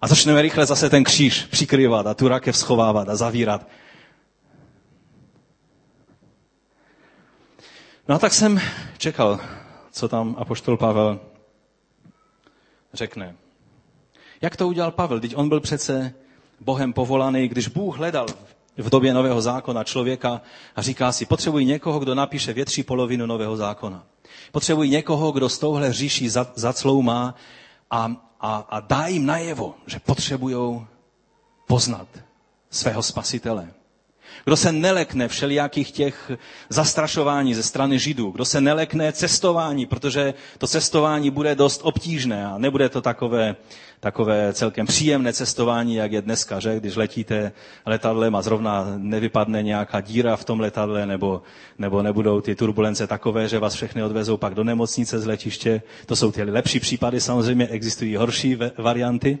a začneme rychle zase ten kříž přikryvat a tu rakev schovávat a zavírat. No a tak jsem čekal, co tam apoštol Pavel řekne. Jak to udělal Pavel? Teď on byl přece Bohem povolaný, když Bůh hledal v době Nového zákona člověka a říká si, potřebuji někoho, kdo napíše větší polovinu Nového zákona. Potřebují někoho, kdo z touhle říší zacloumá a, a, a dá jim najevo, že potřebují poznat svého spasitele. Kdo se nelekne všelijakých těch zastrašování ze strany Židů, kdo se nelekne cestování, protože to cestování bude dost obtížné a nebude to takové, takové celkem příjemné cestování, jak je dneska, že? Když letíte letadlem a zrovna nevypadne nějaká díra v tom letadle, nebo, nebo nebudou ty turbulence takové, že vás všechny odvezou pak do nemocnice z letiště. To jsou ty lepší případy, samozřejmě existují horší varianty.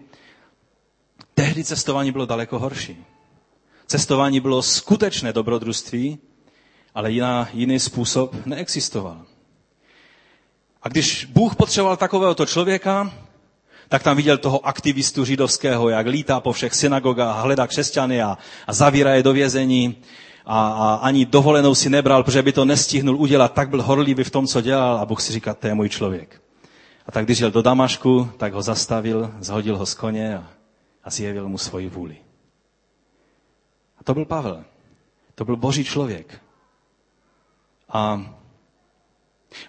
Tehdy cestování bylo daleko horší. Cestování bylo skutečné dobrodružství, ale jiná, jiný způsob neexistoval. A když Bůh potřeboval takovéhoto člověka, tak tam viděl toho aktivistu židovského, jak lítá po všech synagogách, hledá křesťany a, a zavírá je do vězení a, a ani dovolenou si nebral, protože by to nestihnul udělat, tak byl horlivý v tom, co dělal a Bůh si říká, to je můj člověk. A tak když jel do Damašku, tak ho zastavil, zhodil ho z koně a, a zjevil mu svoji vůli. To byl Pavel. To byl boží člověk. A,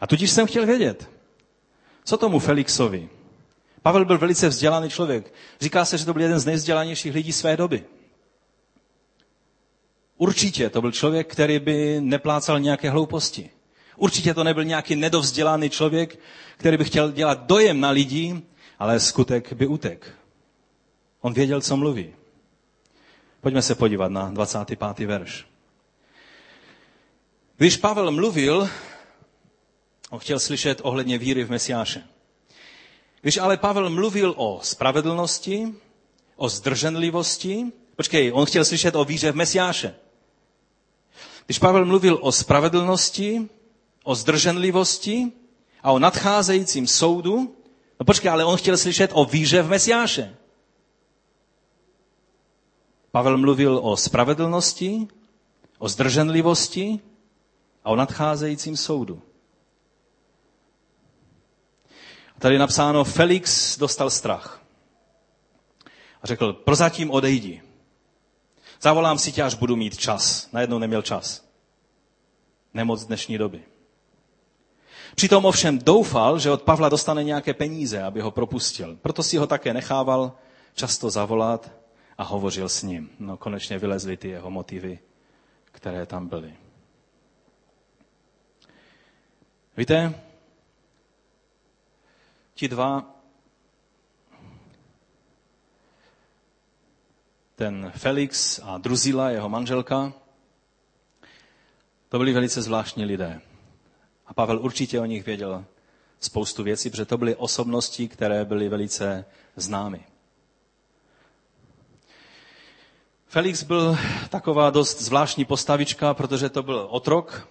a tudíž jsem chtěl vědět, co tomu Felixovi. Pavel byl velice vzdělaný člověk. Říká se, že to byl jeden z nejvzdělanějších lidí své doby. Určitě to byl člověk, který by neplácal nějaké hlouposti. Určitě to nebyl nějaký nedovzdělaný člověk, který by chtěl dělat dojem na lidi, ale skutek by utek. On věděl, co mluví. Pojďme se podívat na 25. verš. Když Pavel mluvil, on chtěl slyšet ohledně víry v Mesiáše. Když ale Pavel mluvil o spravedlnosti, o zdrženlivosti, počkej, on chtěl slyšet o víře v Mesiáše. Když Pavel mluvil o spravedlnosti, o zdrženlivosti a o nadcházejícím soudu, no počkej, ale on chtěl slyšet o víře v Mesiáše. Pavel mluvil o spravedlnosti, o zdrženlivosti a o nadcházejícím soudu. A tady je napsáno, Felix dostal strach. A řekl, prozatím odejdi. Zavolám si tě, až budu mít čas. Najednou neměl čas. Nemoc dnešní doby. Přitom ovšem doufal, že od Pavla dostane nějaké peníze, aby ho propustil. Proto si ho také nechával často zavolat a hovořil s ním. No konečně vylezly ty jeho motivy, které tam byly. Víte, ti dva, ten Felix a Druzila, jeho manželka, to byli velice zvláštní lidé. A Pavel určitě o nich věděl spoustu věcí, protože to byly osobnosti, které byly velice známy. Felix byl taková dost zvláštní postavička, protože to byl otrok,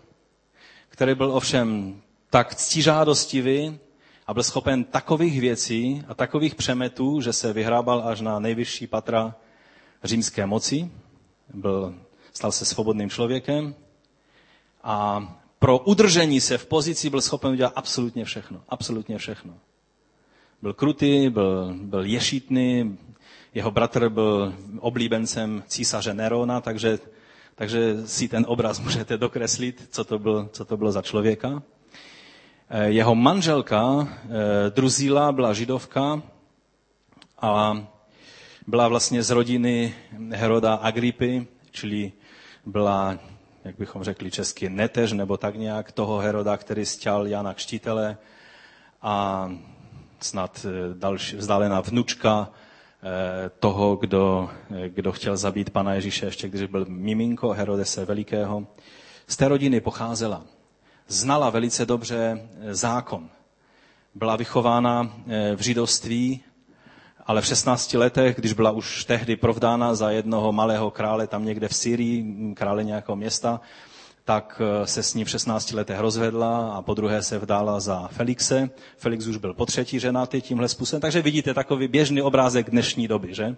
který byl ovšem tak ctižádostivý a byl schopen takových věcí a takových přemetů, že se vyhrábal až na nejvyšší patra římské moci. Byl, stal se svobodným člověkem a pro udržení se v pozici byl schopen udělat absolutně všechno. Absolutně všechno. Byl krutý, byl, byl ješitný, jeho bratr byl oblíbencem císaře Nerona, takže, takže si ten obraz <laughs> můžete dokreslit, co to, byl, co to bylo za člověka. Eh, jeho manželka eh, Druzila byla židovka a byla vlastně z rodiny Heroda Agripy, čili byla, jak bychom řekli česky, neteř nebo tak nějak toho Heroda, který stěl Jana Kštítele a snad eh, další, vzdálená vnučka toho, kdo, eh, kdo chtěl zabít pana Ježíše ještě když byl miminko Herodese Velikého. Z té rodiny pocházela. Znala velice dobře eh, zákon. Byla vychována v židovství, ale v 16 letech, když byla už tehdy provdána za jednoho malého krále tam někde v Syrii, krále nějakého města, tak eh, se s ní v 16 letech rozvedla a po druhé se vdála za Felixe. Felix už byl po třetí ženatý tímhle způsobem. Takže vidíte takový běžný obrázek dnešní doby, že?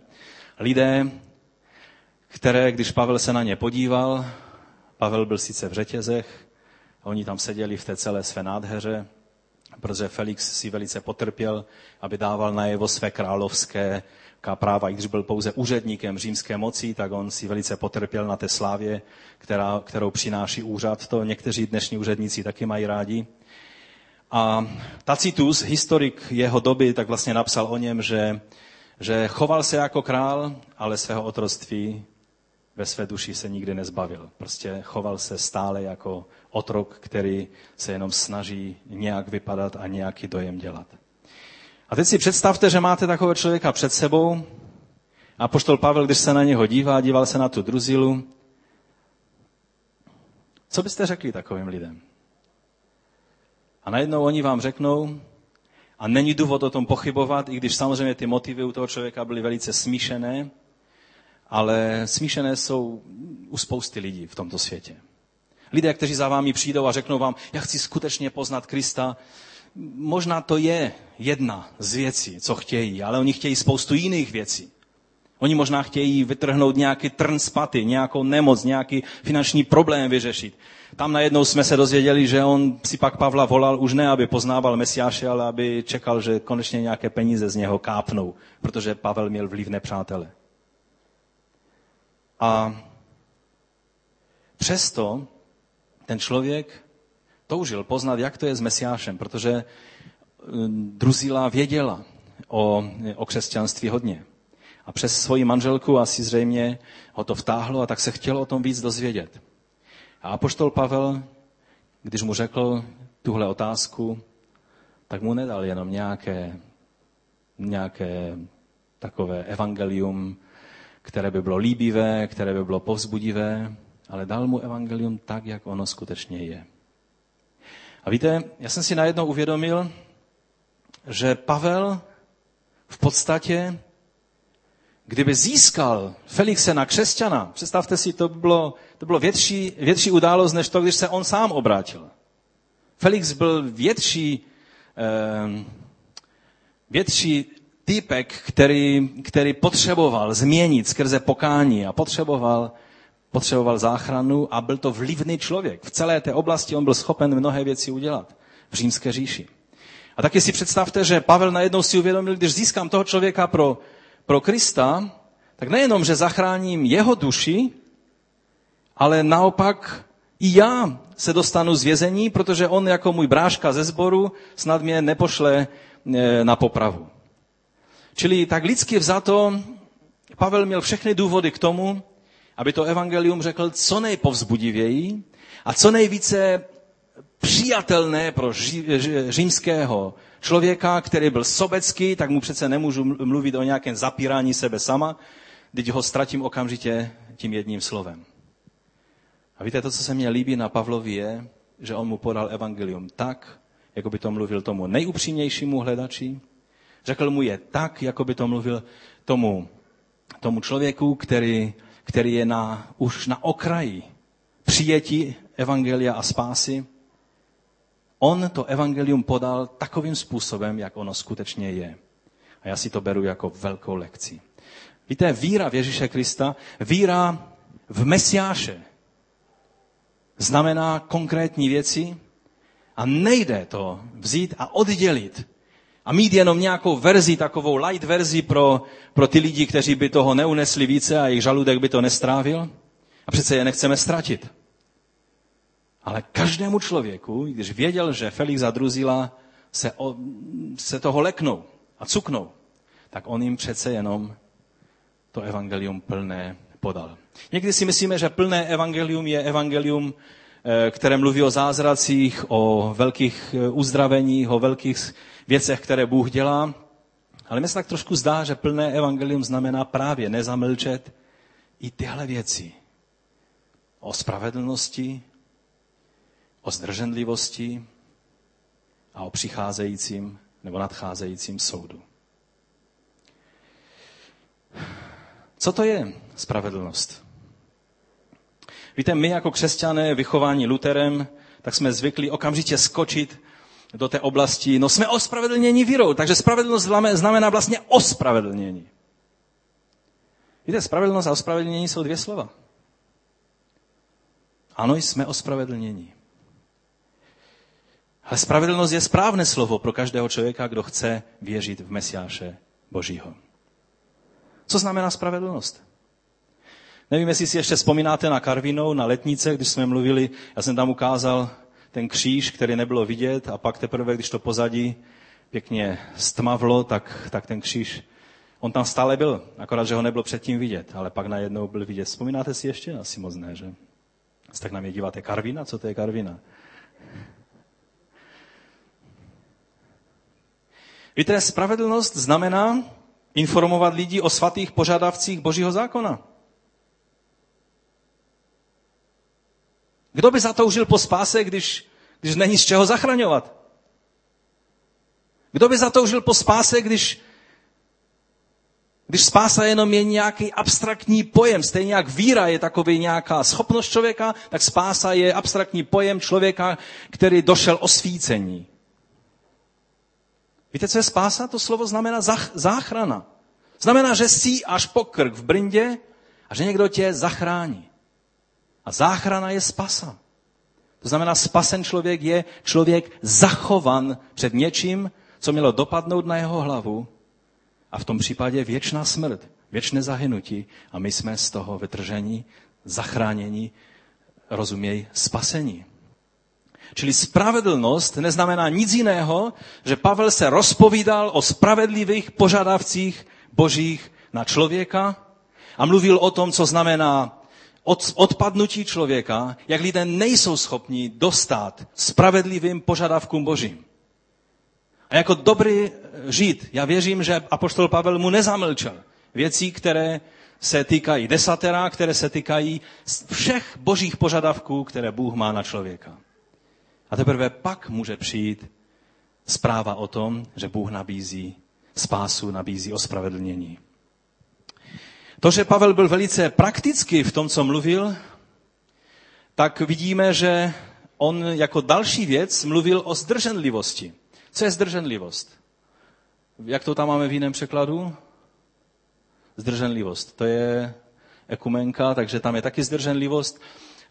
Lidé, které, když Pavel se na ně podíval, Pavel byl sice v řetězech, oni tam seděli v té celé své nádheře, protože Felix si velice potrpěl, aby dával najevo své královské práva. I když byl pouze úředníkem římské moci, tak on si velice potrpěl na té slávě, která, kterou přináší úřad. To někteří dnešní úředníci taky mají rádi. A Tacitus, historik jeho doby, tak vlastně napsal o něm, že, že choval se jako král, ale svého otroctví ve své duši se nikdy nezbavil. Prostě choval se stále jako otrok, který se jenom snaží nějak vypadat a nějaký dojem dělat. A teď si představte, že máte takového člověka před sebou a poštol Pavel, když se na něho dívá, díval se na tu druzilu. Co byste řekli takovým lidem? A najednou oni vám řeknou, a není důvod o tom pochybovat, i když samozřejmě ty motivy u toho člověka byly velice smíšené, ale smíšené jsou u spousty lidí v tomto světě. Lidé, kteří za vámi přijdou a řeknou vám, já chci skutečně poznat Krista, možná to je jedna z věcí, co chtějí, ale oni chtějí spoustu jiných věcí. Oni možná chtějí vytrhnout nějaký trn z paty, nějakou nemoc, nějaký finanční problém vyřešit. Tam najednou jsme se dozvěděli, že on si pak Pavla volal už ne, aby poznával Mesiáše, ale aby čekal, že konečně nějaké peníze z něho kápnou, protože Pavel měl vlivné přátele. A přesto ten člověk toužil poznat, jak to je s Mesiášem, protože hm, Druzila věděla o, o křesťanství hodně. A přes svoji manželku asi zřejmě ho to vtáhlo a tak se chtěl o tom víc dozvědět. A apoštol Pavel, když mu řekl tuhle otázku, tak mu nedal jenom nějaké, nějaké takové evangelium, které by bylo líbivé, které by bylo povzbudivé, ale dal mu evangelium tak, jak ono skutečně je. A víte, já jsem si najednou uvědomil, že Pavel v podstatě kdyby získal Felixe na křesťana, představte si, to bylo, to bylo větší, větší událost, než to, když se on sám obrátil. Felix byl větší, eh, větší týpek, který, který potřeboval změnit skrze pokání a potřeboval, potřeboval záchranu a byl to vlivný člověk. V celé té oblasti on byl schopen mnohé věci udělat v římské říši. A taky si představte, že Pavel najednou si uvědomil, když získám toho člověka pro pro Krista, tak nejenom, že zachráním jeho duši, ale naopak i já se dostanu z vězení, protože on jako můj bráška ze sboru snad mě nepošle e, na popravu. Čili tak lidsky vzato Pavel měl všechny důvody k tomu, aby to evangelium řekl co nejpovzbudivěji a co nejvíce přijatelné pro římského člověka, který byl sobecký, tak mu přece nemůžu mluvit o nějakém zapírání sebe sama, když ho ztratím okamžitě tím jedním slovem. A víte, to, co se mně líbí na Pavlovi, je, že on mu podal evangelium tak, jako by to mluvil tomu nejupřímnějšímu hledači. Řekl mu je tak, jako by to mluvil tomu, tomu člověku, který, který je na, už na okraji přijetí evangelia a spásy. On to evangelium podal takovým způsobem, jak ono skutečně je. A já si to beru jako velkou lekci. Víte, víra v Ježíše Krista, víra v Mesiáše, znamená konkrétní věci a nejde to vzít a oddělit a mít jenom nějakou verzi, takovou light verzi pro, pro ty lidi, kteří by toho neunesli více a jejich žaludek by to nestrávil. A přece je nechceme ztratit. Ale každému člověku, když věděl, že Felix a Druzila se, o, se toho leknou a cuknou, tak on jim přece jenom to evangelium plné podal. Někdy si myslíme, že plné evangelium je evangelium, eh, které mluví o zázracích, o velkých eh, uzdraveních, o velkých věcech, které Bůh dělá. Ale mi se tak trošku zdá, že plné evangelium znamená právě nezamlčet i tyhle věci. O spravedlnosti, o zdrženlivosti a o přicházejícím nebo nadcházejícím soudu. Co to je spravedlnost? Víte, my jako křesťané, vychování Luterem, tak jsme zvykli okamžitě skočit do té oblasti, no jsme ospravedlněni vírou, takže spravedlnost znamená vlastně ospravedlnění. Víte, spravedlnost a ospravedlnění jsou dvě slova. Ano, jsme ospravedlněni. Ale spravedlnost je správné slovo pro každého člověka, kdo chce věřit v Mesiáše Božího. Co znamená spravedlnost? Nevím, jestli si ještě vzpomínáte na Karvinou, na letnice, když jsme mluvili, já jsem tam ukázal ten kříž, který nebylo vidět a pak teprve, když to pozadí pěkně stmavlo, tak, tak ten kříž, on tam stále byl, akorát, že ho nebylo předtím vidět, ale pak najednou byl vidět. Vzpomínáte si ještě? Asi moc ne, že? Tak na mě díváte, Karvina? Co to je Karvina? Víte, spravedlnost znamená informovat lidi o svatých požadavcích Božího zákona. Kdo by zatoužil po spáse, když, když není z čeho zachraňovat? Kdo by zatoužil po spáse, když, když spása jenom je nějaký abstraktní pojem, stejně jak víra je takový nějaká schopnost člověka, tak spása je abstraktní pojem člověka, který došel osvícení. Víte, co je spása? To slovo znamená záchrana. Znamená, že jsi až po krk v brindě a že někdo tě zachrání. A záchrana je spasa. To znamená, spasen člověk je člověk zachovan před něčím, co mělo dopadnout na jeho hlavu a v tom případě věčná smrt, věčné zahynutí a my jsme z toho vytržení, zachránění, rozuměj, spasení. Čili spravedlnost neznamená nic jiného, že Pavel se rozpovídal o spravedlivých požadavcích božích na člověka a mluvil o tom, co znamená od, odpadnutí člověka, jak lidé nejsou schopni dostat spravedlivým požadavkům božím. A jako dobrý žid, já věřím, že apoštol Pavel mu nezamlčel věcí, které se týkají desatera, které se týkají všech božích požadavků, které Bůh má na člověka. A teprve pak může přijít zpráva o tom, že Bůh nabízí spásu, nabízí ospravedlnění. To, že Pavel byl velice praktický v tom, co mluvil, tak vidíme, že on jako další věc mluvil o zdrženlivosti. Co je zdrženlivost? Jak to tam máme v jiném překladu? Zdrženlivost. To je ekumenka, takže tam je taky zdrženlivost.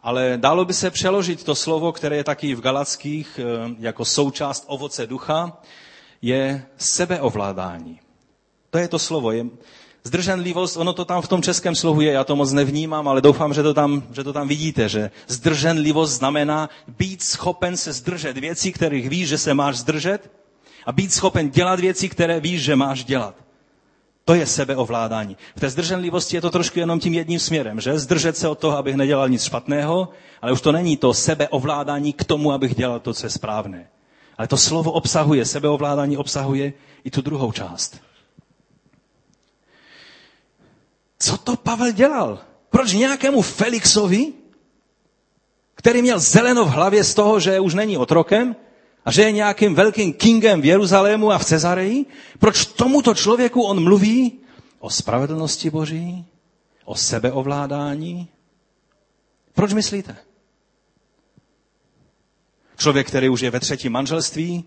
Ale dalo by se přeložit to slovo, které je taky v Galackých eh, jako součást ovoce ducha, je sebeovládání. To je to slovo. Je zdrženlivost, ono to tam v tom českém slovu je, já to moc nevnímám, ale doufám, že to tam, že to tam vidíte, že zdrženlivost znamená být schopen se zdržet věcí, kterých víš, že se máš zdržet a být schopen dělat věci, které víš, že máš dělat. To je sebeovládání. V té zdrženlivosti je to trošku jenom tím jedním směrem, že? Zdržet se od toho, abych nedělal nic špatného, ale už to není to sebeovládání k tomu, abych dělal to, co je správné. Ale to slovo obsahuje, sebeovládání obsahuje i tu druhou část. Co to Pavel dělal? Proč nějakému Felixovi, který měl zeleno v hlavě z toho, že už není otrokem a že je nějakým velkým kingem v Jeruzalému a v Cezareji, proč tomuto člověku on mluví o spravedlnosti Boží, o sebeovládání? Proč myslíte? Člověk, který už je ve třetím manželství,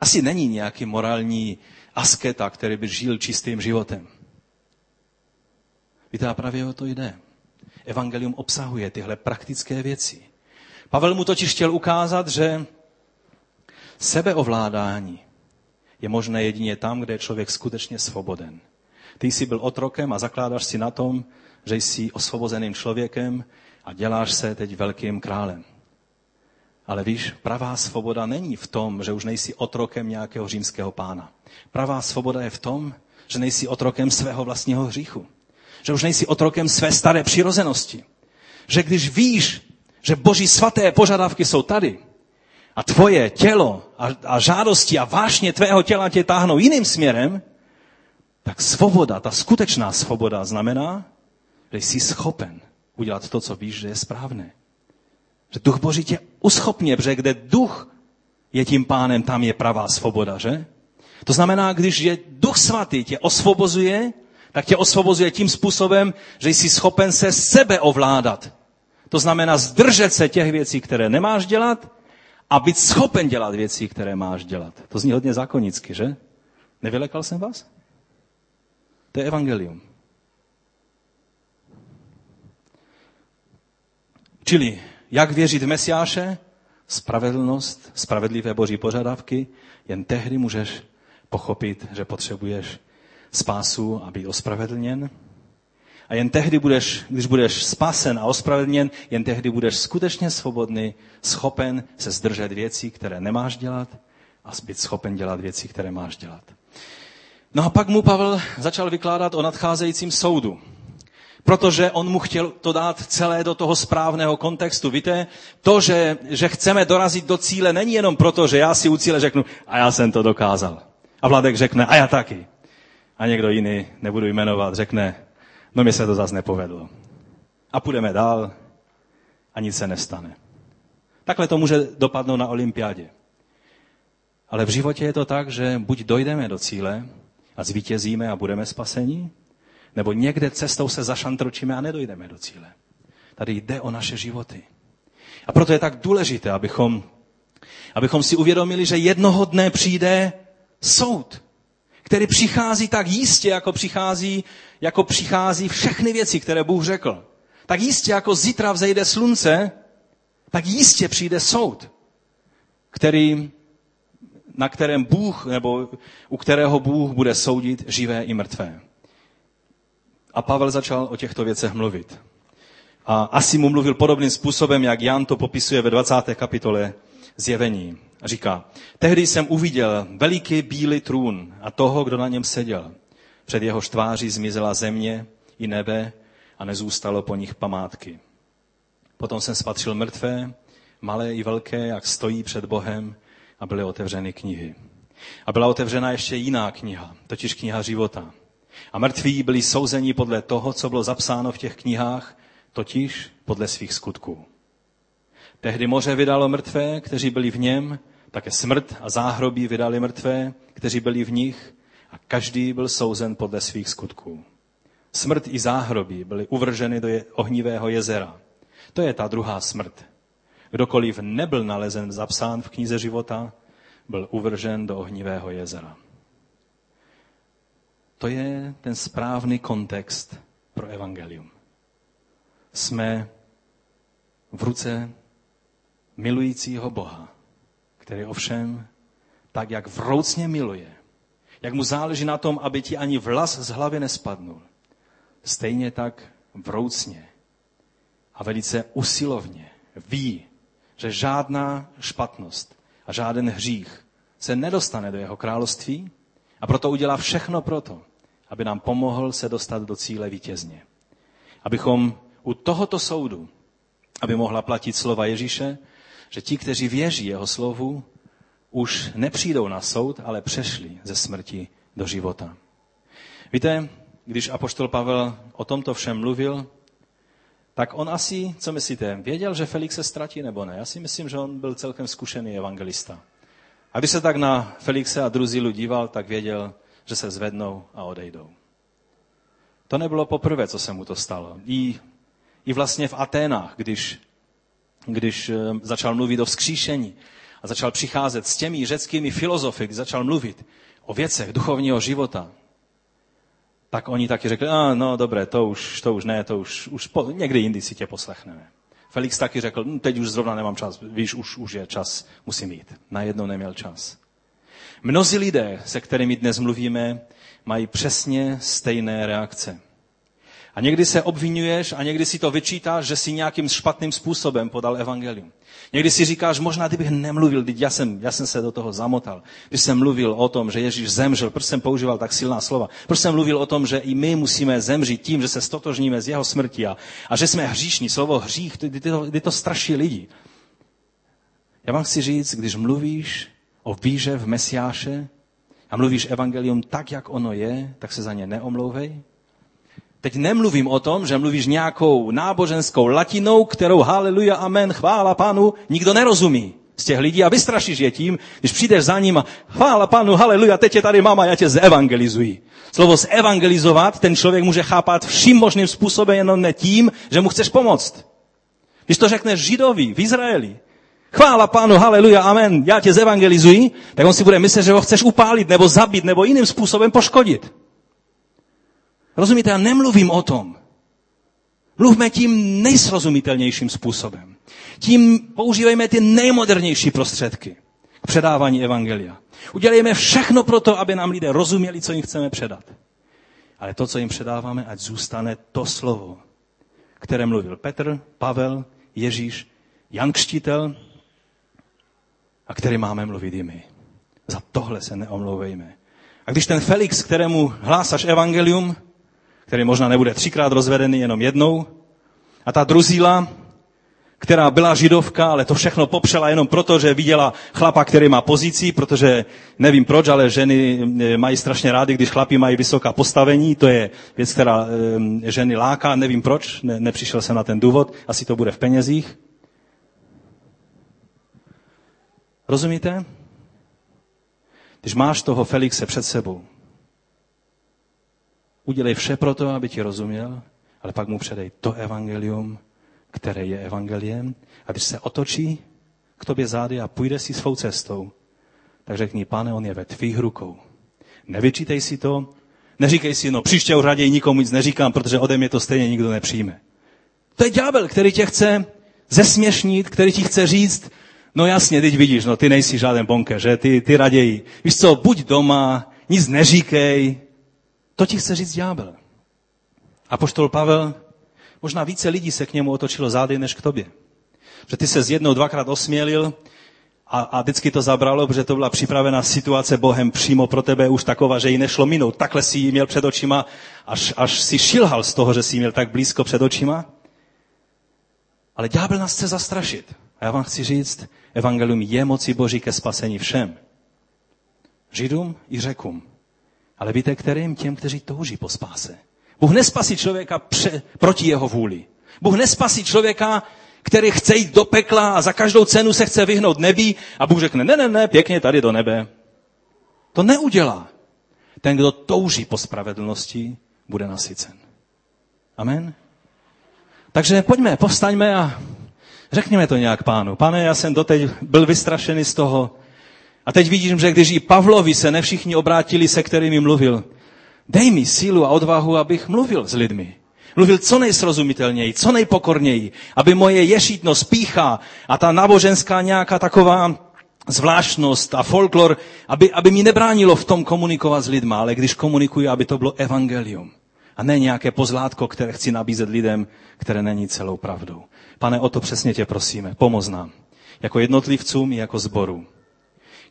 asi není nějaký morální asketa, který by žil čistým životem. Víte, a právě o to jde. Evangelium obsahuje tyhle praktické věci. Pavel mu totiž chtěl ukázat, že sebeovládání je možné jedině tam, kde je člověk skutečně svoboden. Ty jsi byl otrokem a zakládáš si na tom, že jsi osvobozeným člověkem a děláš se teď velkým králem. Ale víš, pravá svoboda není v tom, že už nejsi otrokem nějakého římského pána. Pravá svoboda je v tom, že nejsi otrokem svého vlastního hříchu. Že už nejsi otrokem své staré přirozenosti. Že když víš, že boží svaté požadavky jsou tady a tvoje tělo a, a žádosti a vášně tvého těla tě táhnou jiným směrem, tak svoboda, ta skutečná svoboda znamená, že jsi schopen udělat to, co víš, že je správné. Že duch Boží tě uschopně, protože kde duch je tím pánem, tam je pravá svoboda, že? To znamená, když je duch svatý tě osvobozuje, tak tě osvobozuje tím způsobem, že jsi schopen se sebe ovládat. To znamená zdržet se těch věcí, které nemáš dělat a být schopen dělat věci, které máš dělat. To zní hodně zákonicky, že? Nevylekal jsem vás? To je evangelium. Čili jak věřit v Mesiáše? Spravedlnost, spravedlivé boží požadavky, jen tehdy můžeš pochopit, že potřebuješ spásu a být ospravedlněn. A jen tehdy budeš, když budeš spasen a ospravedlněn, jen tehdy budeš skutečně svobodný, schopen se zdržet věcí, které nemáš dělat a být schopen dělat věci, které máš dělat. No a pak mu Pavel začal vykládat o nadcházejícím soudu. Protože on mu chtěl to dát celé do toho správného kontextu. Víte, to, že, že chceme dorazit do cíle, není jenom proto, že já si u cíle řeknu, a já jsem to dokázal. A Vladek řekne, a já taky. A někdo jiný, nebudu jmenovat, řekne, no mi se to zase nepovedlo. A půjdeme dál a nic se nestane. Takhle to může dopadnout na olympiádě. Ale v životě je to tak, že buď dojdeme do cíle a zvítězíme a budeme spaseni, nebo někde cestou se zašantročíme a nedojdeme do cíle. Tady jde o naše životy. A proto je tak důležité, abychom, abychom si uvědomili, že jednoho dne přijde soud, který přichází tak jistě, jako přichází, jako přichází všechny věci, které Bůh řekl. Tak jistě, jako zítra vzejde slunce, tak jistě přijde soud, který na kterém Bůh, nebo u kterého Bůh bude soudit živé i mrtvé. A Pavel začal o těchto věcech mluvit. A asi mu mluvil podobným způsobem, jak Jan to popisuje ve 20. kapitole zjevení. A říká, tehdy jsem uviděl veliký bílý trůn a toho, kdo na něm seděl. Před jeho tváří zmizela země i nebe a nezůstalo po nich památky. Potom jsem spatřil mrtvé, malé i velké, jak stojí před Bohem a byly otevřeny knihy. A byla otevřena ještě jiná kniha, totiž kniha života. A mrtví byli souzeni podle toho, co bylo zapsáno v těch knihách, totiž podle svých skutků. Tehdy moře vydalo mrtvé, kteří byli v něm, také smrt a záhrobí vydali mrtvé, kteří byli v nich, a každý byl souzen podle svých skutků. Smrt i záhrobí byly uvrženy do ohnivého jezera. To je ta druhá smrt, Kdokoliv nebyl nalezen zapsán v knize života, byl uvržen do ohnivého jezera. To je ten správný kontext pro evangelium. Jsme v ruce milujícího Boha, který ovšem tak, jak vroucně miluje, jak mu záleží na tom, aby ti ani vlas z hlavy nespadnul, stejně tak vroucně a velice usilovně ví, že žádná špatnost a žáden hřích se nedostane do jeho království a proto udělá všechno proto, aby nám pomohl se dostat do cíle vítězně. Abychom u tohoto soudu, aby mohla platit slova Ježíše, že ti, kteří věří jeho slovu, už nepřijdou na soud, ale přešli ze smrti do života. Víte, když apoštol Pavel o tomto všem mluvil, tak on asi, co myslíte, věděl, že Felix se ztratí nebo ne? Já si myslím, že on byl celkem zkušený evangelista. A když se tak na Felixe a Druzilu díval, tak věděl, že se zvednou a odejdou. To nebylo poprvé, co se mu to stalo. I, i vlastně v Aténách, když, když eh, začal mluvit o vzkříšení a začal přicházet s těmi řeckými filozofy, když začal mluvit o věcech duchovního života, tak oni taky řekli, a no dobré, to už, to už ne, to už, už po, někdy jindy si tě poslechneme. Felix taky řekl, hm, teď už zrovna nemám čas, víš, už, už je čas, musím jít. Najednou neměl čas. Mnozí lidé, se kterými dnes mluvíme, mají přesně stejné reakce. A někdy se obvinuješ a někdy si to vyčítáš, že si nějakým špatným způsobem podal evangelium. Někdy si říkáš, možná kdybych nemluvil, teď já jsem, já jsem se do toho zamotal. Když jsem mluvil o tom, že Ježíš zemřel, proč jsem používal tak silná slova? Proč jsem mluvil o tom, že i my musíme zemřít tím, že se stotožníme z jeho smrti a, a že jsme hříšní. Slovo hřích, kdy to, kdy to straší lidi. Já vám chci říct, když mluvíš o víře v Mesiáše a mluvíš evangelium tak, jak ono je, tak se za ně neomlouvej, Teď nemluvím o tom, že mluvíš nějakou náboženskou latinou, kterou haleluja, amen, chvála pánu, nikdo nerozumí z těch lidí a vystrašíš je tím, když přijdeš za ním a chvála pánu, haleluja, teď je tady mama, já tě zevangelizuji. Slovo zevangelizovat ten člověk může chápat vším možným způsobem, jenom ne tím, že mu chceš pomoct. Když to řekneš židovi v Izraeli, chvála pánu, haleluja, amen, já tě zevangelizuji, tak on si bude myslet, že ho chceš upálit, nebo zabít, nebo jiným způsobem poškodit. Rozumíte, já nemluvím o tom. Mluvme tím nejsrozumitelnějším způsobem. Tím používejme ty nejmodernější prostředky k předávání evangelia. Udělejme všechno pro to, aby nám lidé rozuměli, co jim chceme předat. ale to, co jim předáváme, ať zůstane to slovo, které mluvil Petr, Pavel, Ježíš, Jan Křtitel a který máme mluvit i my. Za tohle se neomlouvejme. A když ten Felix, kterému hlásaš evangelium, který možná nebude třikrát rozvedený, jenom jednou, a ta druzíla, která byla židovka, ale to všechno popřela jenom proto, že viděla chlapa, který má pozici, protože nevím proč, ale ženy eh, mají strašně rády, když chlapi mají vysoká postavení. To je věc, která eh, ženy láká, nevím proč, ne, nepřišel jsem na ten důvod, asi to bude v penězích. Rozumíte? Když máš toho Felixe před sebou, udělej vše pro to, aby ti rozuměl, ale pak mu předej to evangelium, které je evangeliem. A když se otočí k tobě zády a půjde si svou cestou, tak řekni, pane, on je ve tvých rukou. Nevyčítej si to, neříkej si, no příště už raději nikomu nic neříkám, protože ode mě to stejně nikdo nepřijme. To je ďábel, který tě chce zesměšnit, který ti chce říct, no jasně, teď vidíš, no ty nejsi žádný bonke, že? Ty, ty raději, víš co, buď doma, nic neříkej. To ti chce říct ďábel. A poštol Pavel Možná více lidí se k němu otočilo zády než k tobě. Že ty se z jednou, dvakrát osmělil a, a vždycky to zabralo, protože to byla připravená situace Bohem přímo pro tebe už taková, že ji nešlo minout. Takhle si ji měl před očima, až, až si šilhal z toho, že si ji měl tak blízko před očima. Ale ďábel nás chce zastrašit. A já vám chci říct, evangelium je moci Boží ke spasení všem. Židům i řekům. Ale víte, kterým? Těm, kteří touží po spáse. Bůh nespasí člověka pře, proti jeho vůli. Bůh nespasí člověka, který chce jít do pekla a za každou cenu se chce vyhnout nebi a Bůh řekne, ne, ne, ne, pěkně tady do nebe. To neudělá. Ten, kdo touží po spravedlnosti, bude nasycen. Amen? Takže pojďme, povstaňme a řekněme to nějak pánu. Pane, já jsem doteď byl vystrašený z toho. A teď vidím, že když i Pavlovi se ne všichni obrátili, se kterými mluvil, Dej mi sílu a odvahu, abych mluvil s lidmi. Mluvil co nejsrozumitelněji, co nejpokorněji, aby moje ješitnost, pícha a ta náboženská nějaká taková zvláštnost a folklor, aby, aby mi nebránilo v tom komunikovat s lidma, ale když komunikuji, aby to bylo evangelium. A ne nějaké pozlátko, které chci nabízet lidem, které není celou pravdou. Pane, o to přesně tě prosíme. Pomoz nám. Jako jednotlivcům i jako zboru.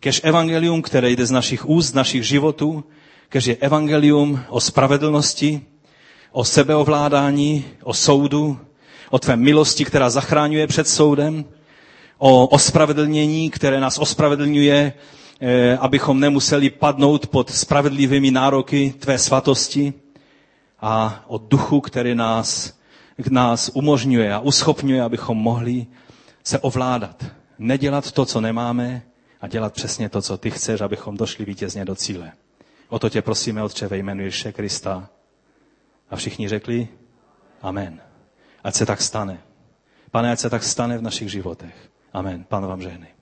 Kež evangelium, které jde z našich úst, z našich životů, kež je evangelium o spravedlnosti, o sebeovládání, o soudu, o tvé milosti, která zachráňuje před soudem, o ospravedlnění, které nás ospravedlňuje, eh, abychom nemuseli padnout pod spravedlivými nároky tvé svatosti a o duchu, který nás, nás umožňuje a uschopňuje, abychom mohli se ovládat. Nedělat to, co nemáme a dělat přesně to, co ty chceš, abychom došli vítězně do cíle. O to tě prosíme, Otče, ve jménu Ježíše Krista. A všichni řekli Amen. Ať se tak stane. Pane, ať se tak stane v našich životech. Amen. Pán vám žehnej.